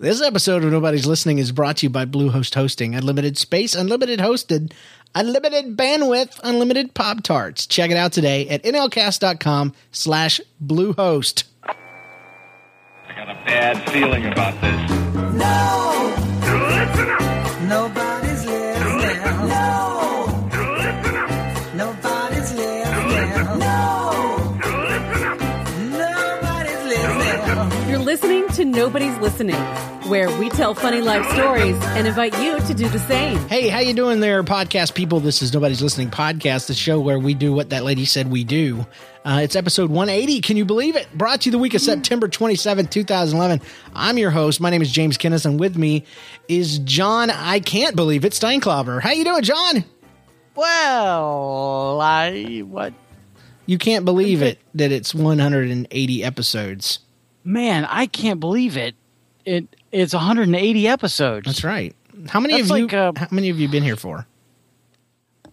This episode of Nobody's Listening is brought to you by Bluehost Hosting. Unlimited space, unlimited hosted, unlimited bandwidth, unlimited Pop Tarts. Check it out today at nlcast.com slash Bluehost. I got a bad feeling about this. No. Nobody's listening. Listening. To Nobody's Listening, where we tell funny life stories and invite you to do the same. Hey, how you doing there, podcast people? This is Nobody's Listening Podcast, the show where we do what that lady said we do. Uh, it's episode 180. Can you believe it? Brought to you the week of September 27th, 2011. I'm your host. My name is James Kinnis, and with me is John. I can't believe it. Steinklover. How you doing, John? Well, I what? You can't believe it that it's 180 episodes. Man, I can't believe it. It it's 180 episodes. That's right. How many That's of you? like, uh, how many of you been here for?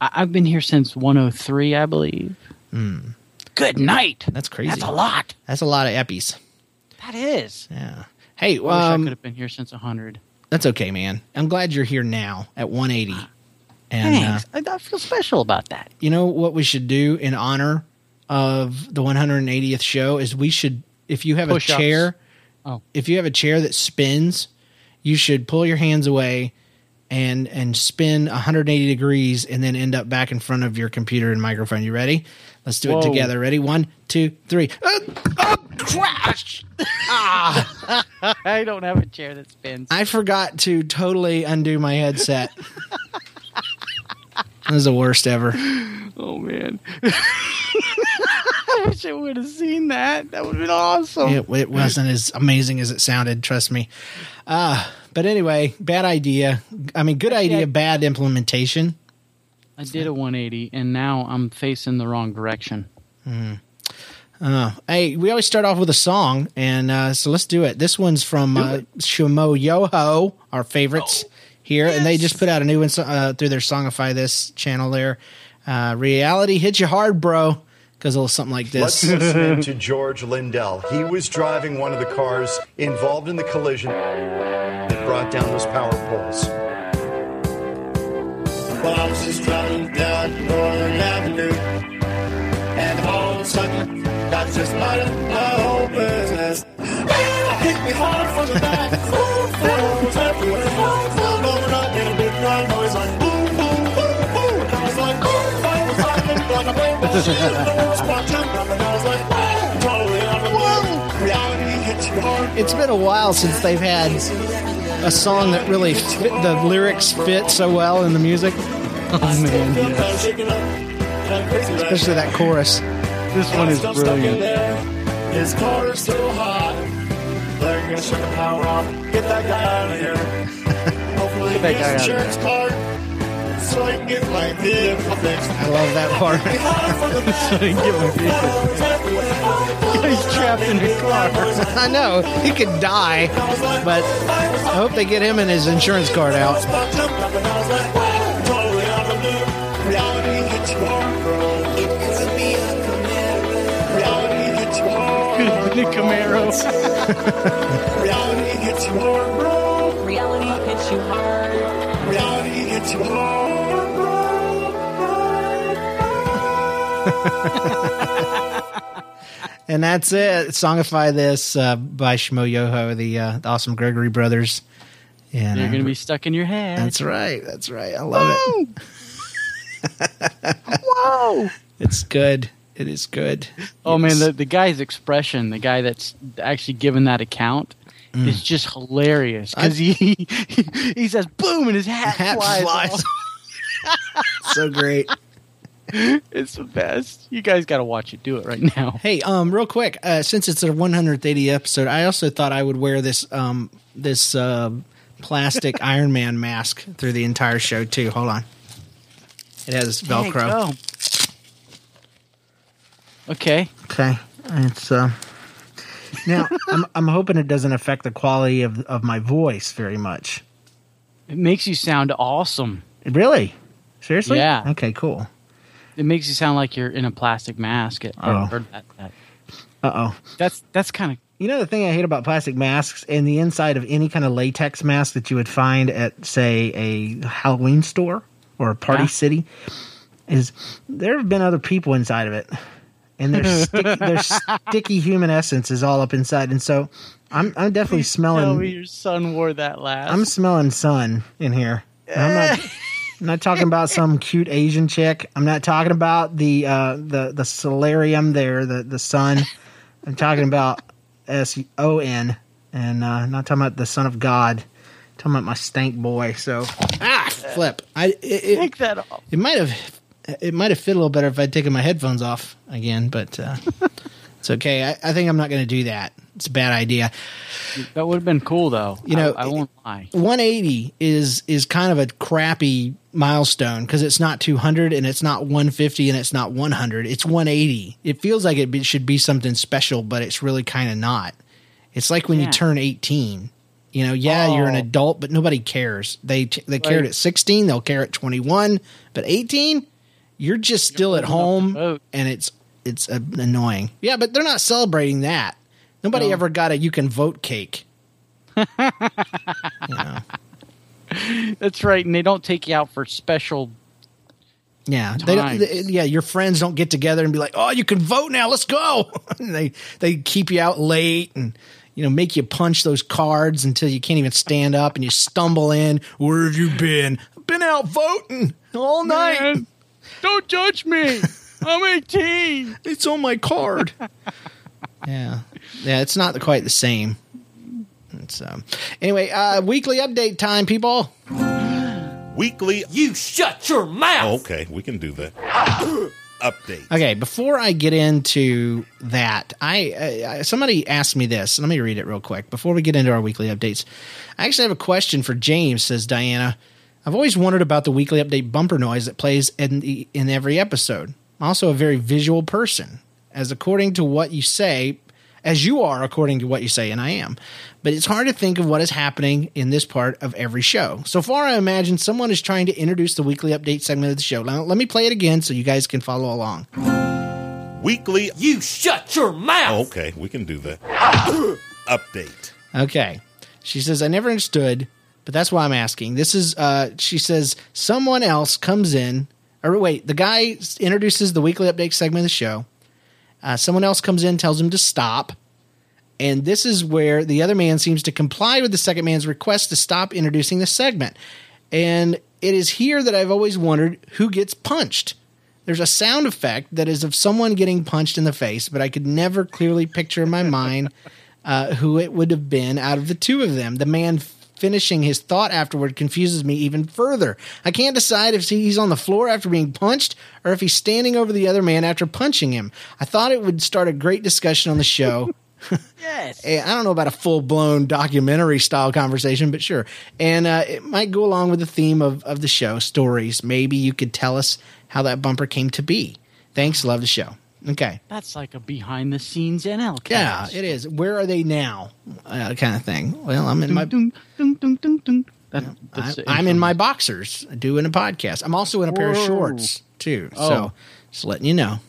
I, I've been here since 103, I believe. Good night. That's crazy. That's a lot. That's a lot of eppies. That is. Yeah. Hey, I wish I um, could have been here since 100. that's okay, man. I'm glad you're here now at 180. And uh, Thanks. I, I feel special about that. you know what we should do in honor of the 180th show is we should, if you have Push-ups. a chair, Oh. if you have a chair that spins, you should pull your hands away and and spin 180 degrees and then end up back in front of your computer and microphone. You ready? Let's do it together. Ready? One, two, three. Uh, uh, crash! I don't have a chair that spins. I forgot to totally undo my headset. that was the worst ever. oh man. I wish I would have seen that. That would have been awesome. It, it wasn't as amazing as it sounded. Trust me. Uh, but anyway, bad idea. I mean, good idea, I- bad implementation. I did a 180 and now I'm facing the wrong direction. Mm. Uh, hey, we always start off with a song, and uh, so let's do it. This one's from uh, Schmoyoho, our favorites here, and they just put out a new one uh, through their Songify This channel there. Uh, reality hits you hard, bro, because it'll something like Let's this. listen to George Lindell. He was driving one of the cars involved in the collision that brought down those power poles. Well, I was just driving down Northern Avenue, and all of a sudden, got just light up my whole business. Hit me hard from the back, full everywhere. It's been a while since they've had a song that really fit, the lyrics fit so well in the music, Oh man, Feel kind of shaken up, kind of crazy right especially that chorus. this one is brilliant. there. His car is still hot. They're gonna shut the power off. Get that guy out of here. Hopefully he that guy out of insurance so I can get my vehicle fixed. I love that part. So can get my vehicle. He's trapped in the car. I know he could die, but I hope they get him and his insurance card out. Reality hits you hard, bro. It could a Camaro. Reality hits you hard. Reality hits you. And that's it. Songify this uh, by Schmoyoho, the, uh, the awesome Gregory brothers. And They're going to be stuck in your head. That's right. That's right. I love it. Whoa! It's good. It is good. Oh man, the, the guy's expression, the guy that's actually given that account, Mm. is just hilarious because he, he he says boom and his hat, hat flies. flies. so great. It's the best. You guys got to watch it. Do it right now. Hey, um, real quick, uh, since it's a 180 episode, I also thought I would wear this um this uh, plastic Iron Man mask through the entire show too. Hold on. It has Velcro. Okay. Okay, it's uh. Now I'm I'm hoping it doesn't affect the quality of of my voice very much. It makes you sound awesome. Really? Seriously? Yeah. Okay, cool. It makes you sound like you're in a plastic mask. I've Oh. heard that, that. Uh oh. That's that's kind of You know the thing I hate about plastic masks and the inside of any kind of latex mask that you would find at, say, a Halloween store or a Party Yeah. City is there have been other people inside of it, and their sticky, their sticky human essence is all up inside, and so I'm I'm definitely smelling. Tell me your son wore that last. I'm smelling sun in here. And I'm not. I'm not talking about some cute Asian chick. I'm not talking about the uh, the the solarium there, the the sun. I'm talking about S O N, and uh, not talking about the Son of God. I'm talking about my stank boy. So ah, flip. I it, it, Take that off. it might have it might have fit a little better if I'd taken my headphones off again, but uh, it's okay. I, I think I'm not going to do that. It's a bad idea. That would have been cool though. You know, I, I won't lie. 180 is is kind of a crappy milestone because it's not 200 and it's not 150 and it's not 100. It's 180. It feels like it be, should be something special, but it's really kind of not. It's like when you turn 18. You know, yeah, you're an Oh. adult, but nobody cares. They they cared at 16, they'll care at 21, but 18, you're just still at old enough home, and it's it's uh, annoying. Yeah, but they're not celebrating that. Nobody No. ever got a you can vote cake. you know. That's right, and they don't take you out for special. Yeah, they don't, times. they- yeah, your friends don't get together and be like, "Oh, you can vote now. Let's go." they they keep you out late and you know make you punch those cards until you can't even stand up and you stumble in. Where have you been? I've been out voting all night. Man, don't judge me. I'm 18. It's on my card. yeah, yeah, it's not quite the same. So, um, anyway, uh, weekly update time, people. Weekly. You shut your mouth! Okay, we can do that. Update. Okay, before I get into that, I, I somebody asked me this. Let me read it real quick before we get into our weekly updates. I actually have a question for James. Says Diana, I've always wondered about the weekly update bumper noise that plays in the, in every episode. I'm also a very visual person, as according to what you say, as you are according to what you say, and I am. But it's hard to think of what is happening in this part of every show. So far, I imagine someone is trying to introduce the weekly update segment of the show. Now, let me play it again so you guys can follow along. Weekly. You shut your mouth! Oh, okay, we can do that. Update. Okay. She says, I never understood, but that's why I'm asking. This is, uh, she says, someone else comes in, or wait, the guy introduces the weekly update segment of the show. Uh, someone else comes in, tells him to stop. And this is where the other man seems to comply with the second man's request to stop introducing the segment. And it is here that I've always wondered who gets punched. There's a sound effect that is of someone getting punched in the face, but I could never clearly picture in my mind uh, who it would have been out of the two of them. The man finishing his thought afterward confuses me even further. I can't decide if he's on the floor after being punched or if he's standing over the other man after punching him. I thought it would start a great discussion on the show. Yes. Eh, I don't know about a full blown documentary style conversation, but sure. And uh, it might go along with the theme of, of the show stories. Maybe you could tell us how that bumper came to be. Thanks. Love the show. Okay. That's like a behind the scenes NL Yeah, it is. Where are they now? Uh, kind of thing. Well, I'm in my. That- I'm, I'm in my boxers doing a podcast. I'm also in a pair of shorts too. So Oh. just letting you know.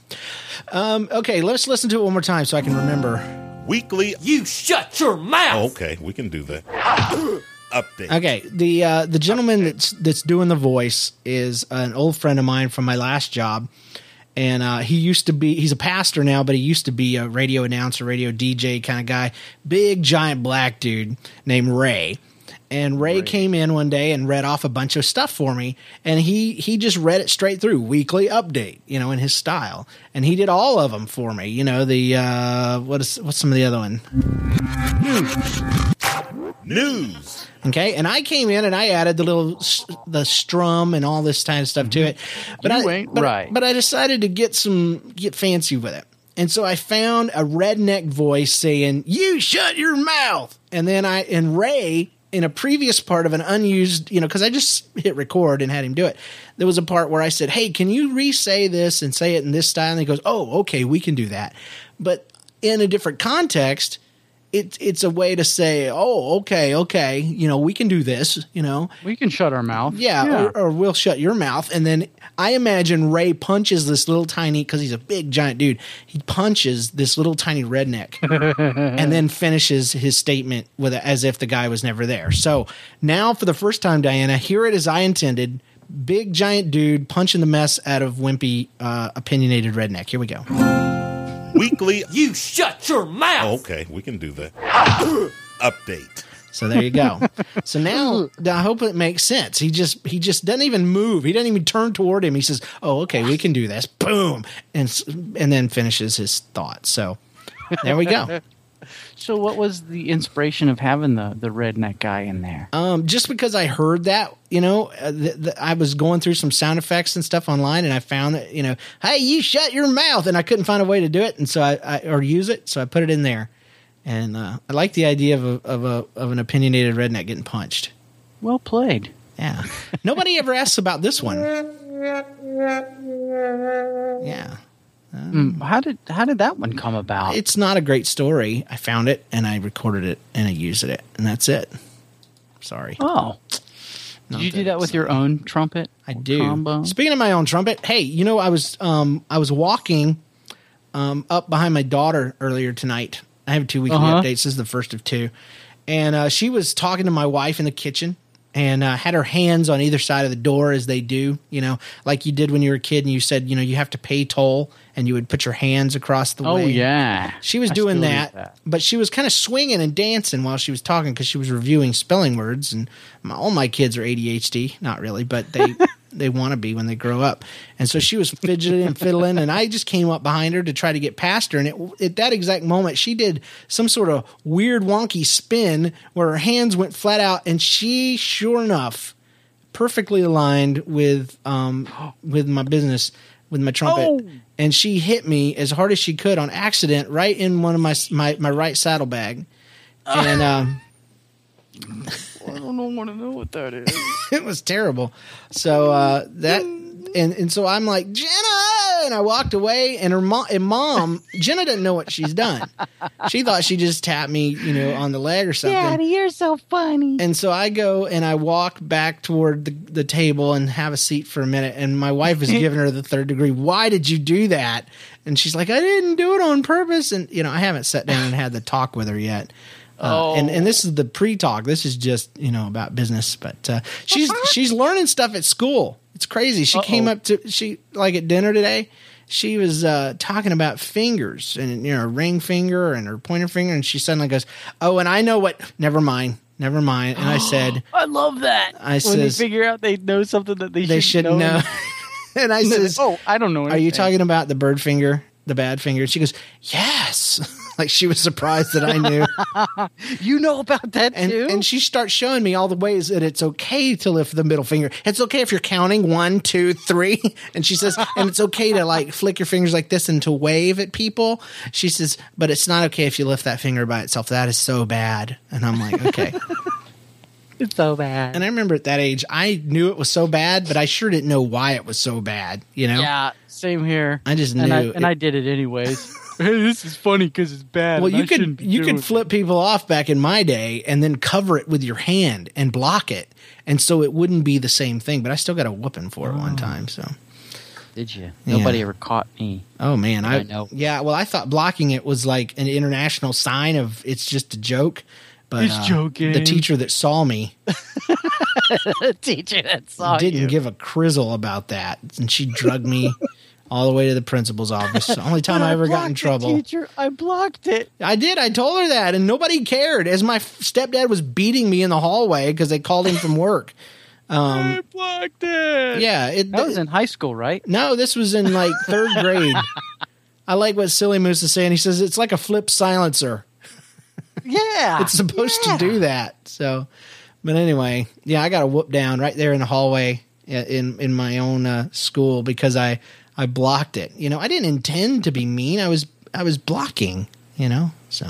Um, okay, let's listen to it one more time so I can remember. Weekly. You shut your mouth! Okay, we can do that. Update. Okay, the uh, the gentleman that's that's doing the voice is an old friend of mine from my last job, and uh, he used to be he's a pastor now, but he used to be a radio announcer, radio DJ kind of guy, big giant black dude named Ray. And Ray, came in one day and read off a bunch of stuff for me, and he he just read it straight through, weekly update, you know, in his style, and he did all of them for me. You know, the uh, what is what's some of the other one? News. Okay, and I came in and I added the little the strum and all this kind of stuff to mm-hmm. it. But You I but, right. but I decided to get some get fancy with it. And so I found a redneck voice saying, "You shut your mouth." And then I and Ray in a previous part of an unused, you know, cuz I just hit record and had him do it. There was a part where I said, "Hey, can you re-say this and say it in this style?" And he goes, "Oh, okay, we can do that." But in a different context, it's it's a way to say, oh, okay, okay, you know, we can do this, you know, We can shut our mouth. yeah, Or, or we'll shut your mouth. And then I imagine Ray punches this little tiny because he's a big giant dude. He punches this little tiny redneck, and then finishes his statement with a, as if the guy was never there. So now, for the first time, Diana, hear it as I intended. Big giant dude punching the mess out of wimpy, uh, opinionated redneck. Here we go. Weekly. You shut your mouth. Oh, okay, we can do that. Update. So there you go. so now I hope it makes sense. He just he just doesn't even move. He doesn't even turn toward him. He says, "Oh, okay, we can do this." Boom, and and then finishes his thought. So there we go. So, what was the inspiration of having the the redneck guy in there? Um, just because I heard that, you know, uh, th- th- I was going through some sound effects and stuff online, and I found that, you know, hey, you shut your mouth, and I couldn't find a way to do it, and so I, I or use it, so I put it in there, and uh, I like the idea of a, of a of an opinionated redneck getting punched. Well played. Yeah. Nobody ever asks about this one. Yeah. Mm, how did how did that one come about? It's not a great story. I found it and I recorded it and I used it, and that's it. Sorry. oh, Not did you do that with your own trumpet? I do. Speaking of my own trumpet, hey, you know, I was um I was walking um up behind my daughter earlier tonight. I have two weekly Uh-huh. updates. This is the first of two, and uh, she was talking to my wife in the kitchen. And uh, had her hands on either side of the door as they do, you know, like you did when you were a kid, and you said, you know, you have to pay toll, and you would put your hands across the Oh way. yeah, She was I doing still that, but she was kind of swinging and dancing while she was talking because she was reviewing spelling words. And my, all my kids are ADHD, not really, but they they want to be when they grow up. And so she was fidgeting and fiddling, and I just came up behind her to try to get past her. And it, at that exact moment, she did some sort of weird, wonky spin where her hands went flat out, and she, sure enough, perfectly aligned with um with my business with my trumpet Oh. and she hit me as hard as she could on accident right in one of my my, my right saddlebag and um I don't want to know what that is. it was terrible so uh that and and so i'm like jenna and i walked away and her mom and mom jenna doesn't know what she's done she thought she just tapped me you know on the leg or something Daddy, you're so funny. And so I go and I walk back toward the, the table and have a seat for a minute. And my wife is giving her the third degree. Why did you do that? And she's like, I didn't do it on purpose. And, you know, I haven't sat down and had the talk with her yet. Uh, and, and this is the pre-talk. This is just, you know, about business, but, uh, she's, she's learning stuff at school. It's crazy. She came up to, she like at dinner today. She was, uh, talking about fingers and, you know, her ring finger and her pointer finger. And she suddenly goes, Oh, and I know what, never mind. Never mind. And I said, I love that. I when says- they figure out they know something that they, they should should know. and I says, oh, I don't know. Are you talking about the bird finger, the bad finger? And she goes, Yes. Like she was surprised that I knew. You know about that and, too? and she starts showing me all the ways that it's okay to lift the middle finger. It's okay if you're counting one, two, three. And she says, and it's okay to like flick your fingers like this and to wave at people. She says, but it's not okay if you lift that finger by itself. That is so bad. And I'm like, okay. it's so bad. and I remember at that age, I knew it was so bad, but I sure didn't know why it was so bad. You know? yeah, same here. I just and I, knew and I did it anyways. hey, this is funny because it's bad. Well, you could you could flip people off back in my day and then cover it with your hand and block it, and so it wouldn't be the same thing. But I still got a whooping for it Oh. one time. So. Did you? Yeah. Nobody ever caught me. oh man, I, I know. Yeah, well, I thought blocking it was like an international sign of it's just a joke. But It's uh, joking. The teacher that saw me the teacher that saw me didn't you. give a crizzle about that, and she drugged me all the way to the principal's office. The only time But I ever got in blocked it, trouble. Teacher, I blocked it. I did. I told her that, and nobody cared. As my stepdad was beating me in the hallway because they called him from work. I blocked it. Yeah, it, That was in high school, right? no, this was in like third grade. I like what Silly Moose is saying. He says it's like a flip silencer. Yeah. It's supposed yeah. to do that. So, but anyway, yeah, I got a whoop down right there in the hallway uh, in in my own uh, school because I I blocked it. You know, I didn't intend to be mean. I was I was blocking. You know, so.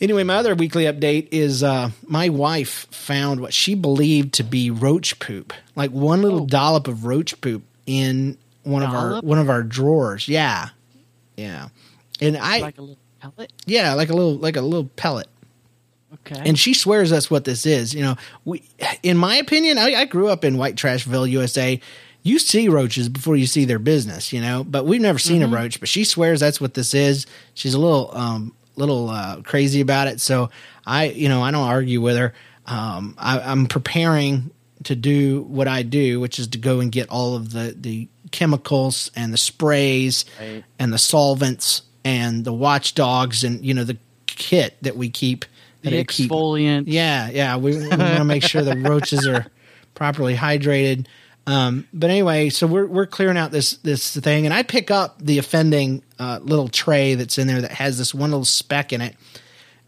Anyway, my other weekly update is uh, my wife found what she believed to be roach poop, like one little dollop of roach poop in one of our one of our drawers. Yeah, yeah, and I Like a little Pellet? Yeah, like a little like a little pellet. Okay. And she swears that's what this is. You know, we, in my opinion, I, I grew up in White Trashville, USA. You see roaches before you see their business, you know, but we've never seen Mhm. a roach. But she swears that's what this is. She's a little, um, little uh, crazy about it. So I, you know, I don't argue with her. Um, I, I'm preparing to do what I do, which is to go and get all of the the chemicals and the sprays Right. and the solvents and the watchdogs and you know the kit that we keep that the I keep exfoliant. yeah, yeah. We, we want to make sure the roaches are properly hydrated. Um, but anyway, so we're we're clearing out this this thing, and I pick up the offending uh, little tray that's in there that has this one little speck in it,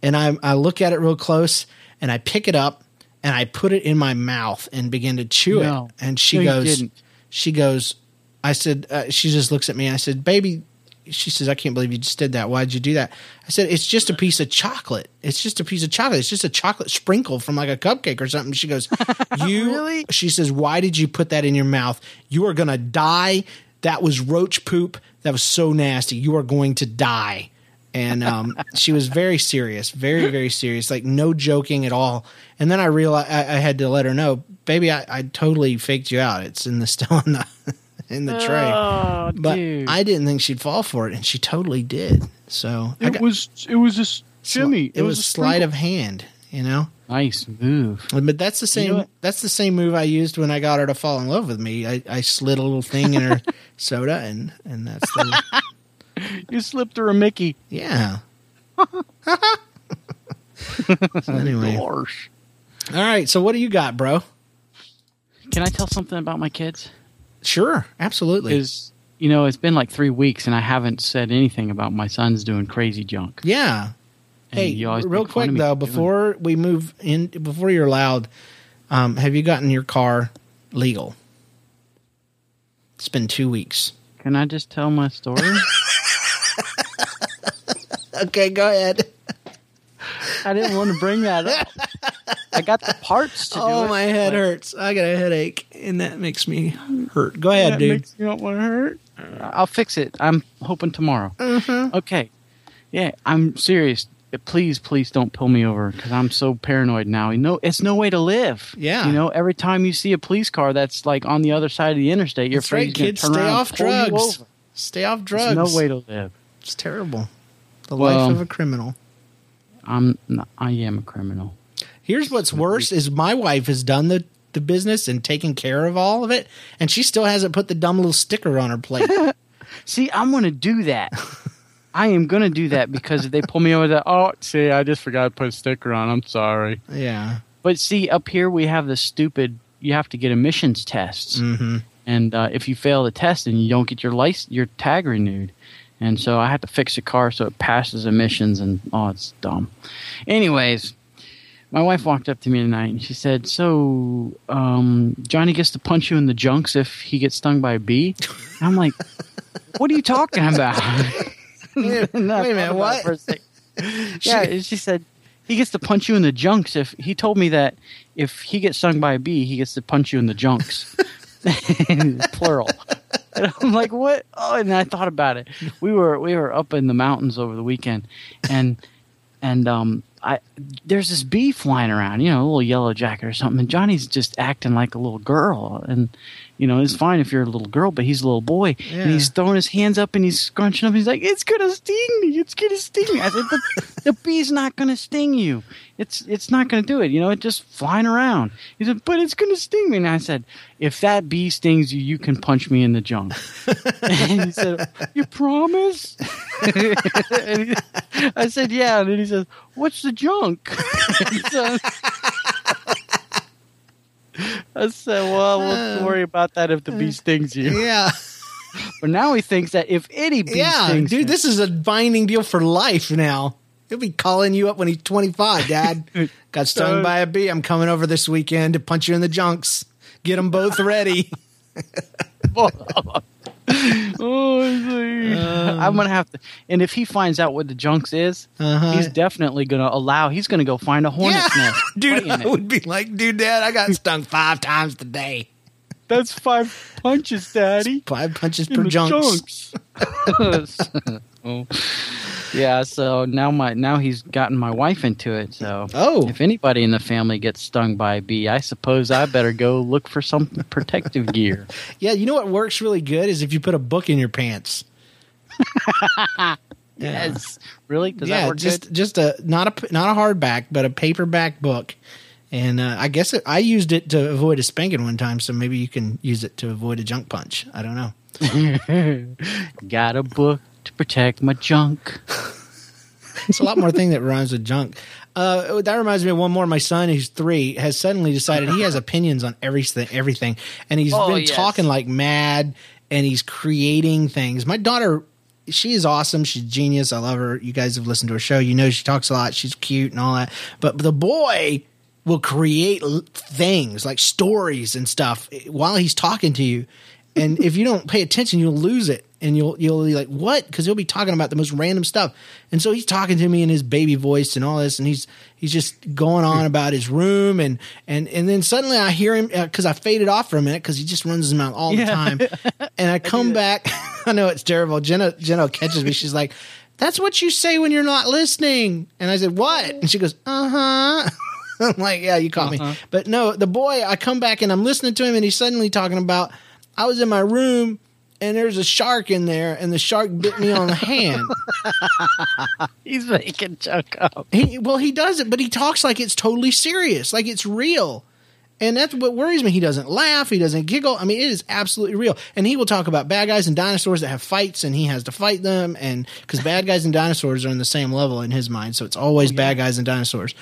and I I look at it real close, and I pick it up, and I put it in my mouth and begin to chew No. it, and she No, goes, she goes, I said, uh, she just looks at me, and I said, baby. She says, I can't believe you just did that. Why'd you do that? I said, It's just a piece of chocolate. It's just a piece of chocolate. It's just a chocolate sprinkle from like a cupcake or something. She goes, You Really? She says, Why did you put that in your mouth? You are gonna die. That was roach poop. That was so nasty. You are going to die. And um, she was very serious, very, very serious, like no joking at all. And then I realized I, I had to let her know, baby, I, I totally faked you out. It's in the still in the in the tray. Oh, but dude. I didn't think she'd fall for it, and she totally did. So I it got- was it was a s- sli- Jimmy. It, was a sleight sprinkle. of hand, you know. nice move. But that's the same. know that's the same move I used when I got her to fall in love with me. I, I slid a little thing in her soda, and and that's the You slipped her a Mickey. yeah. So anyway, all Gosh. right. So what do you got, bro? Can I tell something about my kids? Sure, absolutely. Is you know it's been like three weeks and I haven't said anything about my son's doing crazy junk. yeah. And Hey, real quick though, before we move in, before you're allowed, um, have you gotten your car legal? It's been two weeks. Can I just tell my story? Okay, go ahead. I didn't want to bring that up. I got the parts to do Oh, it. my head but hurts. I got a headache, and that makes me hurt. Go ahead, that dude. makes you not want to hurt. I'll fix it. I'm hoping tomorrow. Mm-hmm. Okay. Yeah, I'm serious. Please, please don't pull me over because I'm so paranoid now. You know, it's no way to live. Yeah. You know, every time you see a police car that's like on the other side of the interstate, you're afraid right, gonna kids. turn Stay around and off pull you drugs. over. Stay off There's drugs. no way to live. It's terrible. The Well- life of a criminal. I'm. Not, I am a criminal. Here's what's worse: is my wife has done the the business and taken care of all of it, and she still hasn't put the dumb little sticker on her plate. See, I'm going to do that. I am going to do that because if they pull me over, that oh, see, I just forgot to put a sticker on. I'm sorry. yeah. But see, up here we have this stupid. You have to get emissions tests, Mm-hmm. and uh, if you fail the test, then you don't get your license, your tag renewed. And so I had to fix the car so it passes emissions, and oh, it's dumb. Anyways, my wife walked up to me tonight and she said, "So um, Johnny gets to punch you in the junks if he gets stung by a bee." And I'm like, "What are you talking about?" Wait, wait a minute, what? for a sec. yeah, she said he gets to punch you in the junks if he told me that if he gets stung by a bee, he gets to punch you in the junks. Plural. And I'm like, what? Oh, and I thought about it. We were we were up in the mountains over the weekend, and and um, I there's this bee flying around, you know, a little yellow jacket or something, and Johnny's just acting like a little girl, and you know, it's fine if you're a little girl, but he's a little boy, Yeah. and he's throwing his hands up and he's scrunching up. He's like, "It's gonna sting me! It's gonna sting me!" I said, "The, the bee's not gonna sting you. It's it's not gonna do it. You know, it's just flying around." He said, "But it's gonna sting me." And I said, "If that bee stings you, you can punch me in the junk." and he said, "You promise?" and he, I said, "Yeah." And then he says, "What's the junk?" So- I said, "Well, we'll worry about that if the bee stings you." Yeah. But now he thinks that if any bee Yeah, stings dude, him- this is a binding deal for life now. He'll be calling you up when he's 25, Dad. Got stung Uh, by a bee. I'm coming over this weekend to punch you in the junks. Get them both ready. oh, it's like- I'm gonna have to. And if he finds out what the junks is, Uh-huh. he's definitely gonna allow. He's gonna go find a hornet's yeah, nest. dude, I would be like, dude, Dad, I got stung five times today. That's five punches, Daddy. Five punches per junks. junks. oh. Yeah, so now my now he's gotten my wife into it. So Oh. if anybody in the family gets stung by a bee, I suppose I better go look for some protective gear. Yeah, you know what works really good is if you put a book in your pants. Yes, really? Does yeah, that work just good? just a not a not a hardback, but a paperback book. And uh, I guess it, I used it to avoid a spanking one time, so maybe you can use it to avoid a junk punch. I don't know. Got a book to protect my junk. It's a lot more thing that rhymes with junk. Uh, that reminds me of one more. My son, who's three, has suddenly decided he has opinions on everything, everything, and he's Oh, been yes. talking like mad, and he's creating things. My daughter, she is awesome. She's a genius. I love her. You guys have listened to her show. You know she talks a lot. She's cute and all that. But the boy will create l- things like stories and stuff while he's talking to you. And if you don't pay attention, you'll lose it. And you'll you'll be like, what? Because he'll be talking about the most random stuff. And so he's talking to me in his baby voice and all this, and he's he's just going on hmm. about his room, and and and then suddenly I hear him uh, because I faded off for a minute because he just runs his mouth all the time, and I come back. I know it's terrible. Jenna Jenna catches me. She's like, "That's what you say when you're not listening." And I said, "What?" And she goes, "Uh huh." I'm like, "Yeah, you caught me." Uh-huh. But no, the boy. I come back and I'm listening to him, and he's suddenly talking about. I was in my room. And there's a shark in there, and the shark bit me on the hand. He's making junk up. He well, he does it, but he talks like it's totally serious, like it's real. And that's what worries me. He doesn't laugh. He doesn't giggle. I mean, it is absolutely real. And he will talk about bad guys and dinosaurs that have fights, and he has to fight them. And because bad guys and dinosaurs are in the same level in his mind, so it's always bad guys and dinosaurs.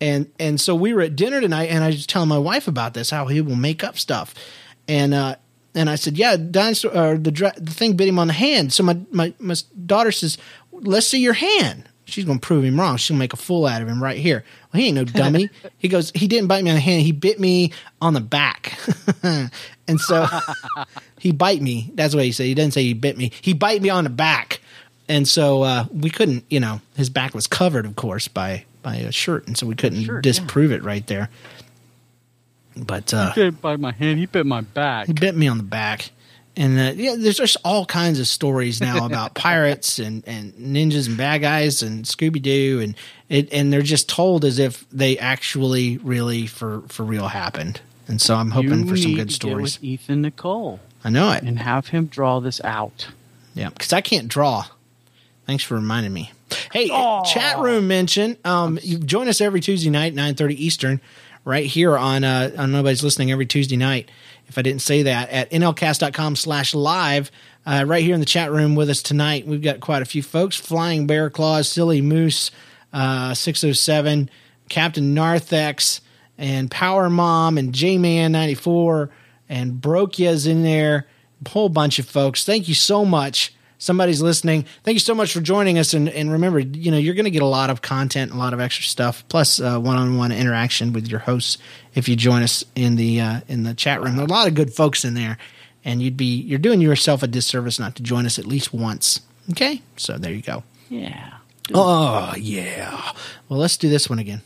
And and so we were at dinner tonight, and I was telling my wife about this, how he will make up stuff. And uh, and I said, yeah, dinosaur, or the dra- the thing bit him on the hand. So my my my daughter says, let's see your hand. She's going to prove him wrong. She'll make a fool out of him right here. Well, he ain't no dummy. he goes, he didn't bite me on the hand. He bit me on the back. and so he bite me. That's what he said. He didn't say he bit me. He bite me on the back. And so uh, we couldn't, you know, his back was covered, of course, by by a shirt, and so we couldn't disprove it right there. But uh, He bit by my hand. He bit my back. he bit me on the back. And uh, yeah, there's just all kinds of stories now about pirates and, and ninjas and bad guys and Scooby Doo, and it and they're just told as if they actually really for for real happened. And so I'm hoping You for some good stories. with Ethan Nicolle I know it. and have him draw this out. Yeah, because I can't draw. Thanks for reminding me. Hey, chat room mention. Um, you join us every Tuesday night, nine thirty Eastern, right here on uh, on Nobody's Listening every Tuesday night. If I didn't say that, at nlcast.com slash live, uh, right here in the chat room with us tonight, we've got quite a few folks. Flying Bear Claws, Silly Moose, uh, 607, Captain Narthex, and Power Mom, and J Man 94, and Brokia's in there. A whole bunch of folks. Thank you so much. Somebody's listening. Thank you so much for joining us. And, and remember, you know, you're going to get a lot of content, a lot of extra stuff, uh, one-on-one interaction with your hosts if you join us in the uh, in the chat room. There are a lot of good folks in there, and you'd be you're doing yourself a disservice not to join us at least once. Okay, so there you go. Yeah. Oh yeah. Well, let's do this one again.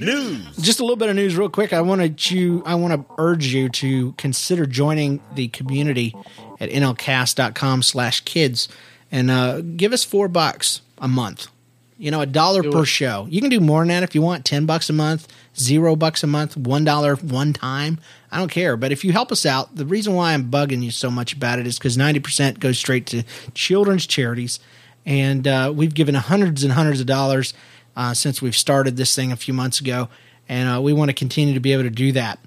News. Just a little bit of news, real quick. I wanted you, I want to urge you to consider joining the community at nlcast.com slash kids and uh, give us four bucks a month. You know, a dollar per show. You can do more than that if you want. Ten bucks a month, zero bucks a month, one dollar one time. I don't care. But if you help us out, the reason why I'm bugging you so much about it is because ninety percent goes straight to children's charities, and uh, we've given hundreds and hundreds of dollars uh, since we've started this thing a few months ago, and uh, we want to continue to be able to do that.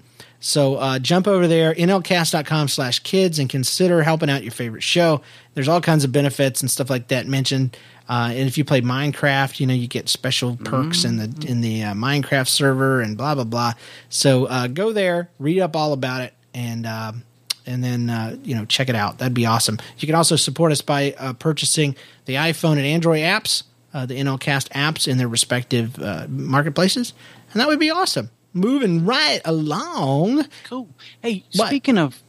So uh, jump over there, nlcast.com slash kids, and consider helping out your favorite show. There's all kinds of benefits and stuff like that mentioned. Uh, and if you play Minecraft, you know you get special perks in the in the uh, Minecraft server and blah blah blah. So uh, go there, read up all about it, and uh, and then uh, you know check it out. That'd be awesome. You can also support us by uh, purchasing the iPhone and Android apps, uh, the NLCast apps in their respective uh, marketplaces, and that would be awesome. Moving right along. Cool. Hey, What? speaking of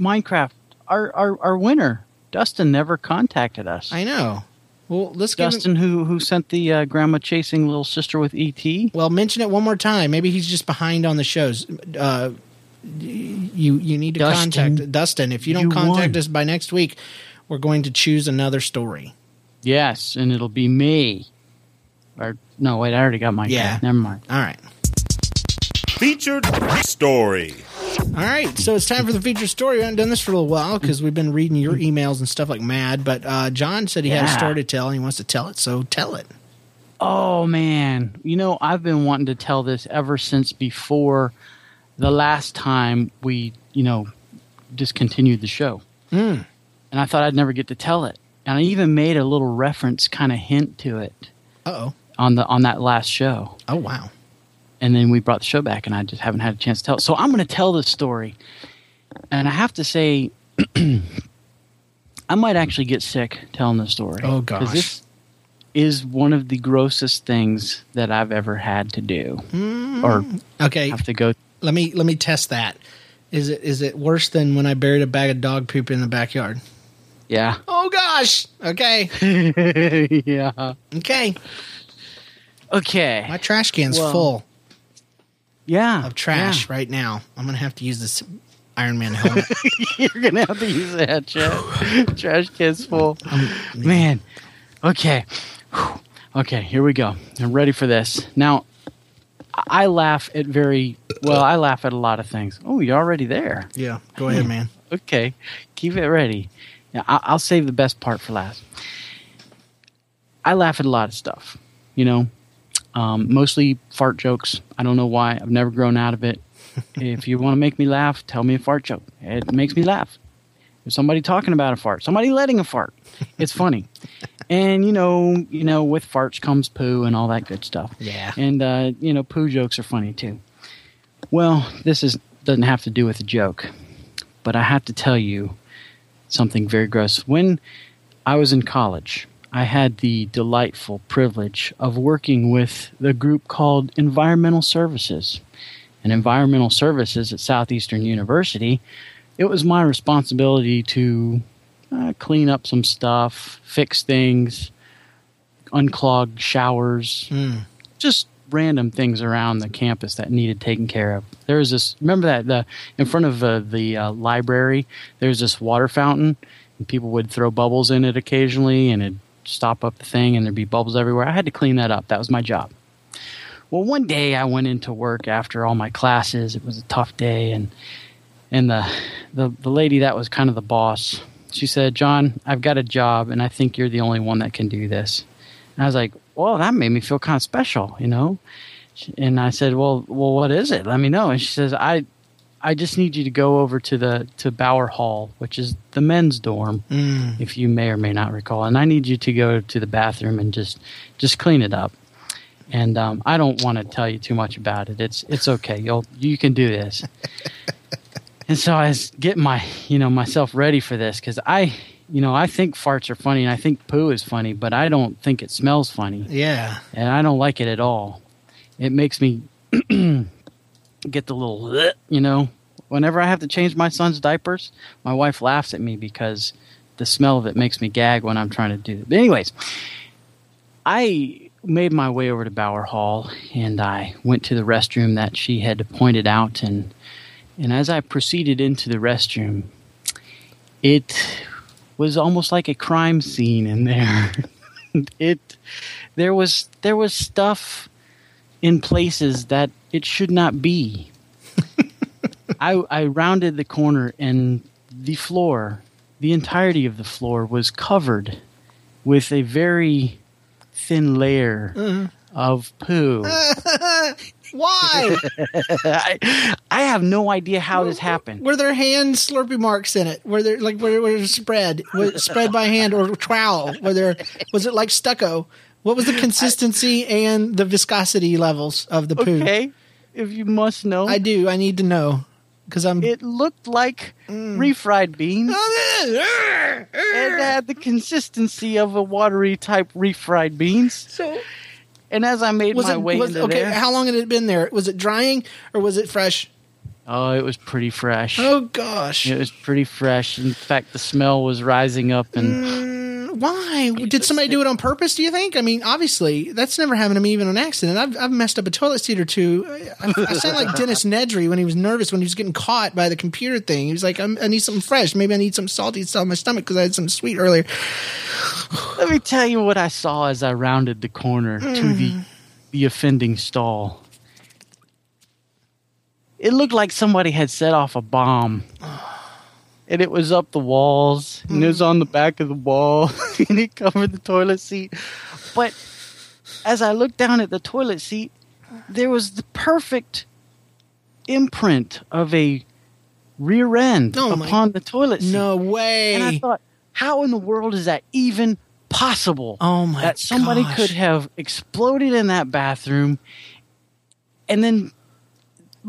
Minecraft, our, our our winner, Dustin, never contacted us. I know. Well, let's give him- Dustin, who who sent the uh, grandma chasing little sister with ET. Well, mention it one more time. Maybe he's just behind on the shows. Uh, you you need to Dustin, contact Dustin. If you don't you contact won. us by next week, we're going to choose another story. Yes, and it'll be me. Or no, wait, I already got my Yeah. cat. Never mind. All right. Featured story. All right, so it's time for the feature story. We haven't done this for a little while because we've been reading your emails and stuff like mad. But uh, John said he had a story to tell and he wants to tell it, so tell it. Oh man, you know I've been wanting to tell this ever since before the last time we, you know, discontinued the show. Hmm. And I thought I'd never get to tell it. And I even made a little reference kind of hint to it oh. on the on that last show. Oh wow. And then we brought the show back and I just haven't had a chance to tell it. So I'm going to tell this story. And I have to say I might actually get sick telling this story. Oh gosh. This is one of the grossest things that I've ever had to do mm-hmm. or Okay. have to go Let me let me test that. Is it is it worse than when I buried a bag of dog poop in the backyard? Yeah. Oh gosh. Okay. yeah. Okay. Okay. My trash can's Well, full Yeah. of trash Yeah. right now. I'm gonna have to use this Iron Man helmet. You're gonna have to use that chat. Trash can's full. Man. Okay. Okay, here we go. I'm ready for this. Now, I laugh at very well. I laugh at a lot of things. Oh, you're already there. yeah. Go ahead, hmm. man. Okay, keep it ready. Now, I'll save the best part for last. I laugh at a lot of stuff. You know, um, mostly fart jokes. I don't know why. I've never grown out of it. if you want to make me laugh, tell me a fart joke. It makes me laugh. If somebody talking about a fart, somebody letting a fart, it's funny. and you know, you know, with farts comes poo and all that good stuff. Yeah. And uh, you know, poo jokes are funny too. Well, this is doesn't have to do with a joke, but I have to tell you something very gross. When I was in college, I had the delightful privilege of working with the group called Environmental Services. And Environmental Services at Southeastern University, it was my responsibility to uh, clean up some stuff, fix things, unclog showers, just random things around the campus that needed taken care of. There was this. Remember that the in front of uh, the uh, library, there's this water fountain, and people would throw bubbles in it occasionally, and it'd stop up the thing, and there'd be bubbles everywhere. I had to clean that up. That was my job. Well, one day I went into work after all my classes. It was a tough day, and and the the, the lady that was kind of the boss, she said, "John, I've got a job, and I think you're the only one that can do this." And I was like, "Well, that made me feel kind of special, you know." And I said, "Well, well, what is it? Let me know." And she says, "I, I just need you to go over to the to Bower Hall, which is the men's dorm, if you may or may not recall, and I need you to go to the bathroom and just just clean it up." And um, I don't want to tell you too much about it. It's it's okay. You'll you can do this. and so I was getting my you know myself ready for this because I you know I think farts are funny and I think poo is funny, but I don't think it smells funny Yeah. and I don't like it at all. It makes me get the little, you know, whenever I have to change my son's diapers, my wife laughs at me because the smell of it makes me gag when I'm trying to do it. But anyways, I made my way over to Bower Hall and I went to the restroom that she had pointed out and and as I proceeded into the restroom, it was almost like a crime scene in there. it there was there was stuff in places that it should not be. I I rounded the corner and the floor, the entirety of the floor was covered with a very thin layer mm-hmm. of poo. Why? I, I have no idea how this happened. Were there hand slurpy marks in it? Were there like were, were it spread? Spread by hand or trowel? Were there was it like stucco? What was the consistency and the viscosity levels of the poo? Okay, if you must know, I do. I need to know because I'm. it looked like refried beans. It had the consistency of a watery type refried beans. so And as I made was my it way was, into okay? there, How long had it been there? Was it drying or was it fresh? oh, it was pretty fresh. Oh gosh! It was pretty fresh. In fact, the smell was rising up, and Mm, Why did somebody do it on purpose? Do you think? I mean, obviously, that's never happened to me even on accident. I've, I've messed up a toilet seat or two. I, I sound like Dennis Nedry when he was nervous when he was getting caught by the computer thing. He was like, I'm, "I need something fresh. Maybe I need some salty stuff in my stomach because I had some sweet earlier." Let me tell you what I saw as I rounded the corner to the hmm. the offending stall. It looked like somebody had set off a bomb. Oh. And it was up the walls, and it was on the mm. back of the wall, and it covered the toilet seat. But as I looked down at the toilet seat, there was the perfect imprint of a rear end Oh upon the toilet seat. No way. And I thought, how in the world is that even possible? Oh my That somebody gosh. could have exploded in that bathroom and then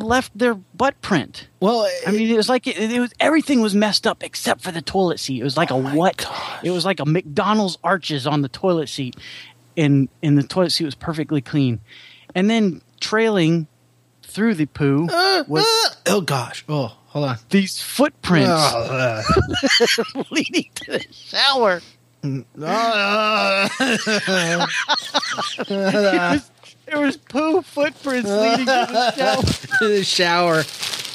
left their butt print. well, I mean, it was like it, it was everything was messed up except for the toilet seat. It was like a what? gosh. It was like a McDonald's arches on the toilet seat, and and the toilet seat was perfectly clean. And then trailing through the poo uh, was uh, oh gosh. Oh, hold on. these footprints Uh, leading to the shower. uh, There was, there was poo footprints leading to the shower. to the shower.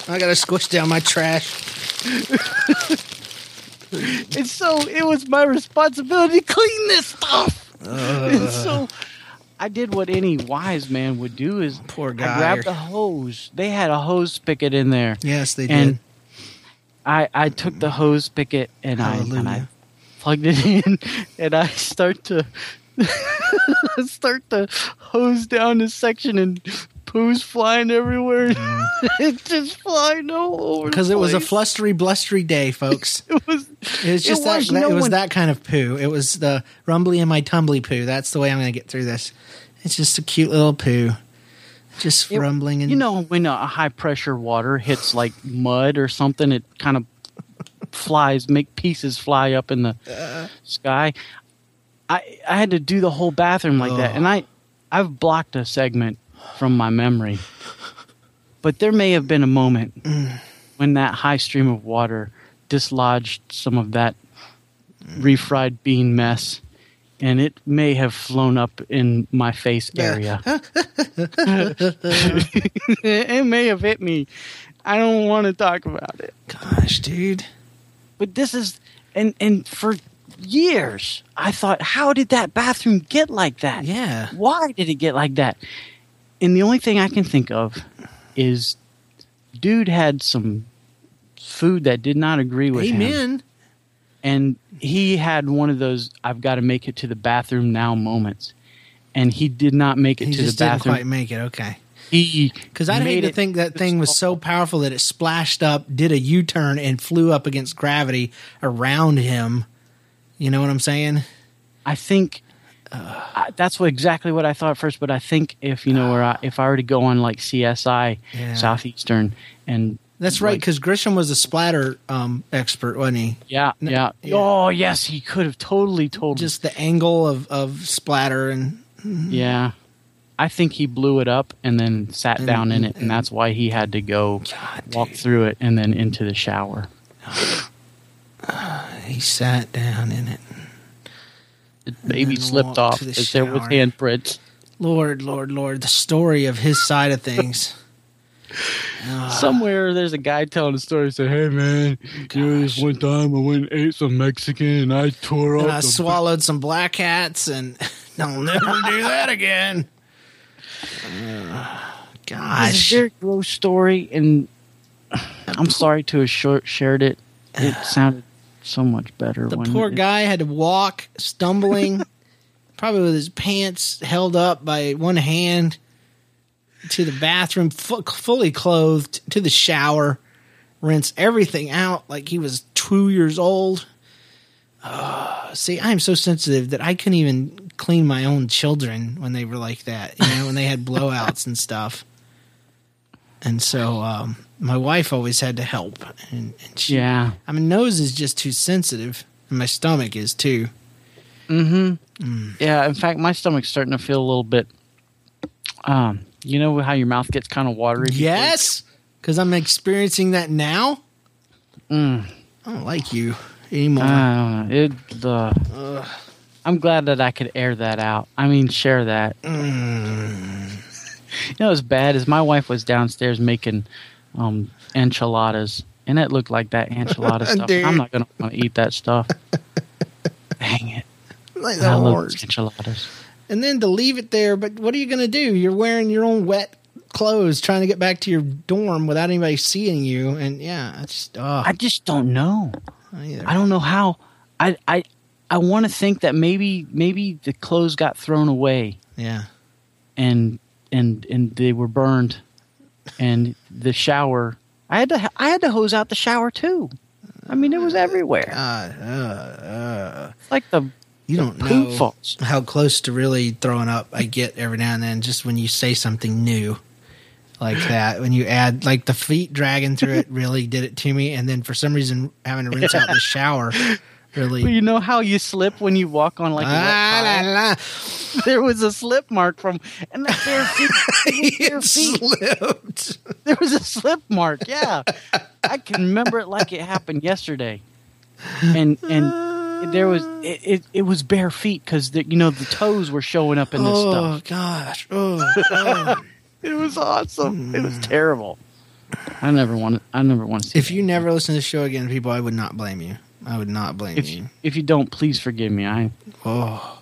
I gotta squish down my trash. And so it was my responsibility to clean this stuff. and so I did what any wise man would do is Poor guy. I grabbed a hose. They had a hose spigot in there. Yes, they did. I, I took the hose spigot and I and I plugged it in and I start to start to hose down this section and poo's flying everywhere. it's just flying all over. Because it was a flustery, blustery day, folks. It was. It was just It that, was. that- No it was one- that kind of poo. It was the rumbly in my tumbly poo. That's the way I'm going to get through this. It's just a cute little poo, just It- rumbling and You know, when a high pressure water hits like mud or something, it kind of flies, make pieces fly up in the Uh. sky. I I had to do the whole bathroom like that, and I I've blocked a segment from my memory, but there may have been a moment when that high stream of water dislodged some of that refried bean mess. And it may have flown up in my face area. it may have hit me. I don't want to talk about it. gosh, dude. But this is and and for years I thought how did that bathroom get like that? Yeah. Why did it get like that? And the only thing I can think of is dude had some food that did not agree with him. Amen. And he had one of those I've got to make it to the bathroom now moments. And he did not make it He to the just didn't bathroom. quite make it. Okay. He Because I'd hate to think that thing was so powerful that it splashed up, did a U turn, and flew up against gravity around him. You know what I'm saying? I think I, that's what exactly what I thought first. But I think if you know where I, if I were to go on like CSI Yeah. Southeastern and That's right. like- Because Grissom was a splatter um, expert, wasn't he? yeah, yeah, yeah. oh yes, he could have totally told Just the angle of, of splatter and yeah. I think he blew it up and then sat down in it, and that's why he had to go walk through it and then into the shower. he sat down in it. It maybe then slipped off the because there was handprints. Lord, Lord, Lord, the story of his side of things. Somewhere there's a guy telling a story. Said, "Hey man, you know this one time I went and ate some Mexican and I tore and up I the swallowed some black hats, and I'll never do that again. Uh, It's a gosh, very gross story, and I'm sorry to have short shared it. It sounded so much better. the poor it- guy had to walk, stumbling, probably with his pants held up by one hand, to the bathroom, fu- fully clothed, to the shower, rinse everything out like he was two years old. Uh, see, I am so sensitive that I couldn't even clean my own children when they were like that, you know, when they had blowouts and stuff. And so um, my wife always had to help. And, and she, Yeah. I mean, nose is just too sensitive, and my stomach is too. Mm-hmm. Yeah. In fact, my stomach's starting to feel a little bit. Um, you know how your mouth gets kind of watery. Yes, because I'm experiencing that now. Mm. I don't like you. anymore. Know. It, the, I'm glad that I could air that out. I mean, share that. Mm. You know, as bad as my wife was downstairs making um, enchiladas, and it looked like that enchilada stuff. I'm not gonna want to eat that stuff. Dang it! like I love enchiladas. and then to leave it there. But what are you going to do? You're wearing your own wet clothes, trying to get back to your dorm without anybody seeing you. And yeah, it's just oh, I just don't know. either. I don't know how. I I I want to think that maybe maybe the clothes got thrown away yeah. and and and they were burned, and the shower. I had to I had to hose out the shower too. I mean, it was everywhere. God, uh, uh, Like the you don't poop know faults. how close to really throwing up I get every now and then. Just when you say something new like that, when you add like the feet dragging through it, really did it to me. And then for some reason, having to rinse out the shower really. Well, you know how you slip when you walk on like Ah, la, la. There was a slip mark from, and that bare feet, it slipped. There was a slip mark. Yeah, I can remember it like it happened yesterday. And and there was it. It, it was bare feet because you know the toes were showing up in this Oh stuff. gosh! Oh. It was awesome. It was terrible. I never want. I never want to see. if you never listen to the show again, people, I would not blame you. I would not blame if you. if you don't, please forgive me. I Oh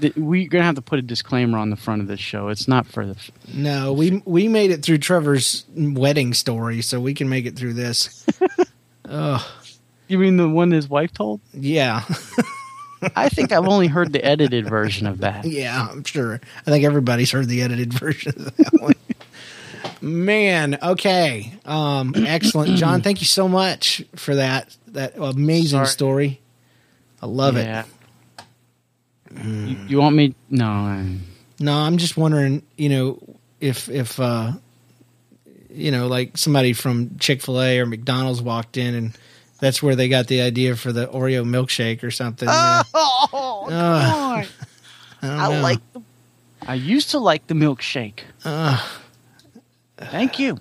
th- we're gonna have to put a disclaimer on the front of this show. It's not for the. f- no, we we made it through Trevor's wedding story, so we can make it through this. oh You mean the one his wife told? yeah, I think I've only heard the edited version of that. yeah. I'm sure. I think everybody's heard the edited version of that one. Man, okay, um, excellent, John. Thank you so much for that that amazing Sorry. story. I love it. yeah. You, you want me? No. I- No, I'm just wondering, you know, if if uh you know, like somebody from Chick-fil-A or McDonald's walked in and that's where they got the idea for the Oreo milkshake or something. yeah. Oh, Ugh. God. I, don't I know. like. The, I used to like the milkshake. Ugh. Thank you.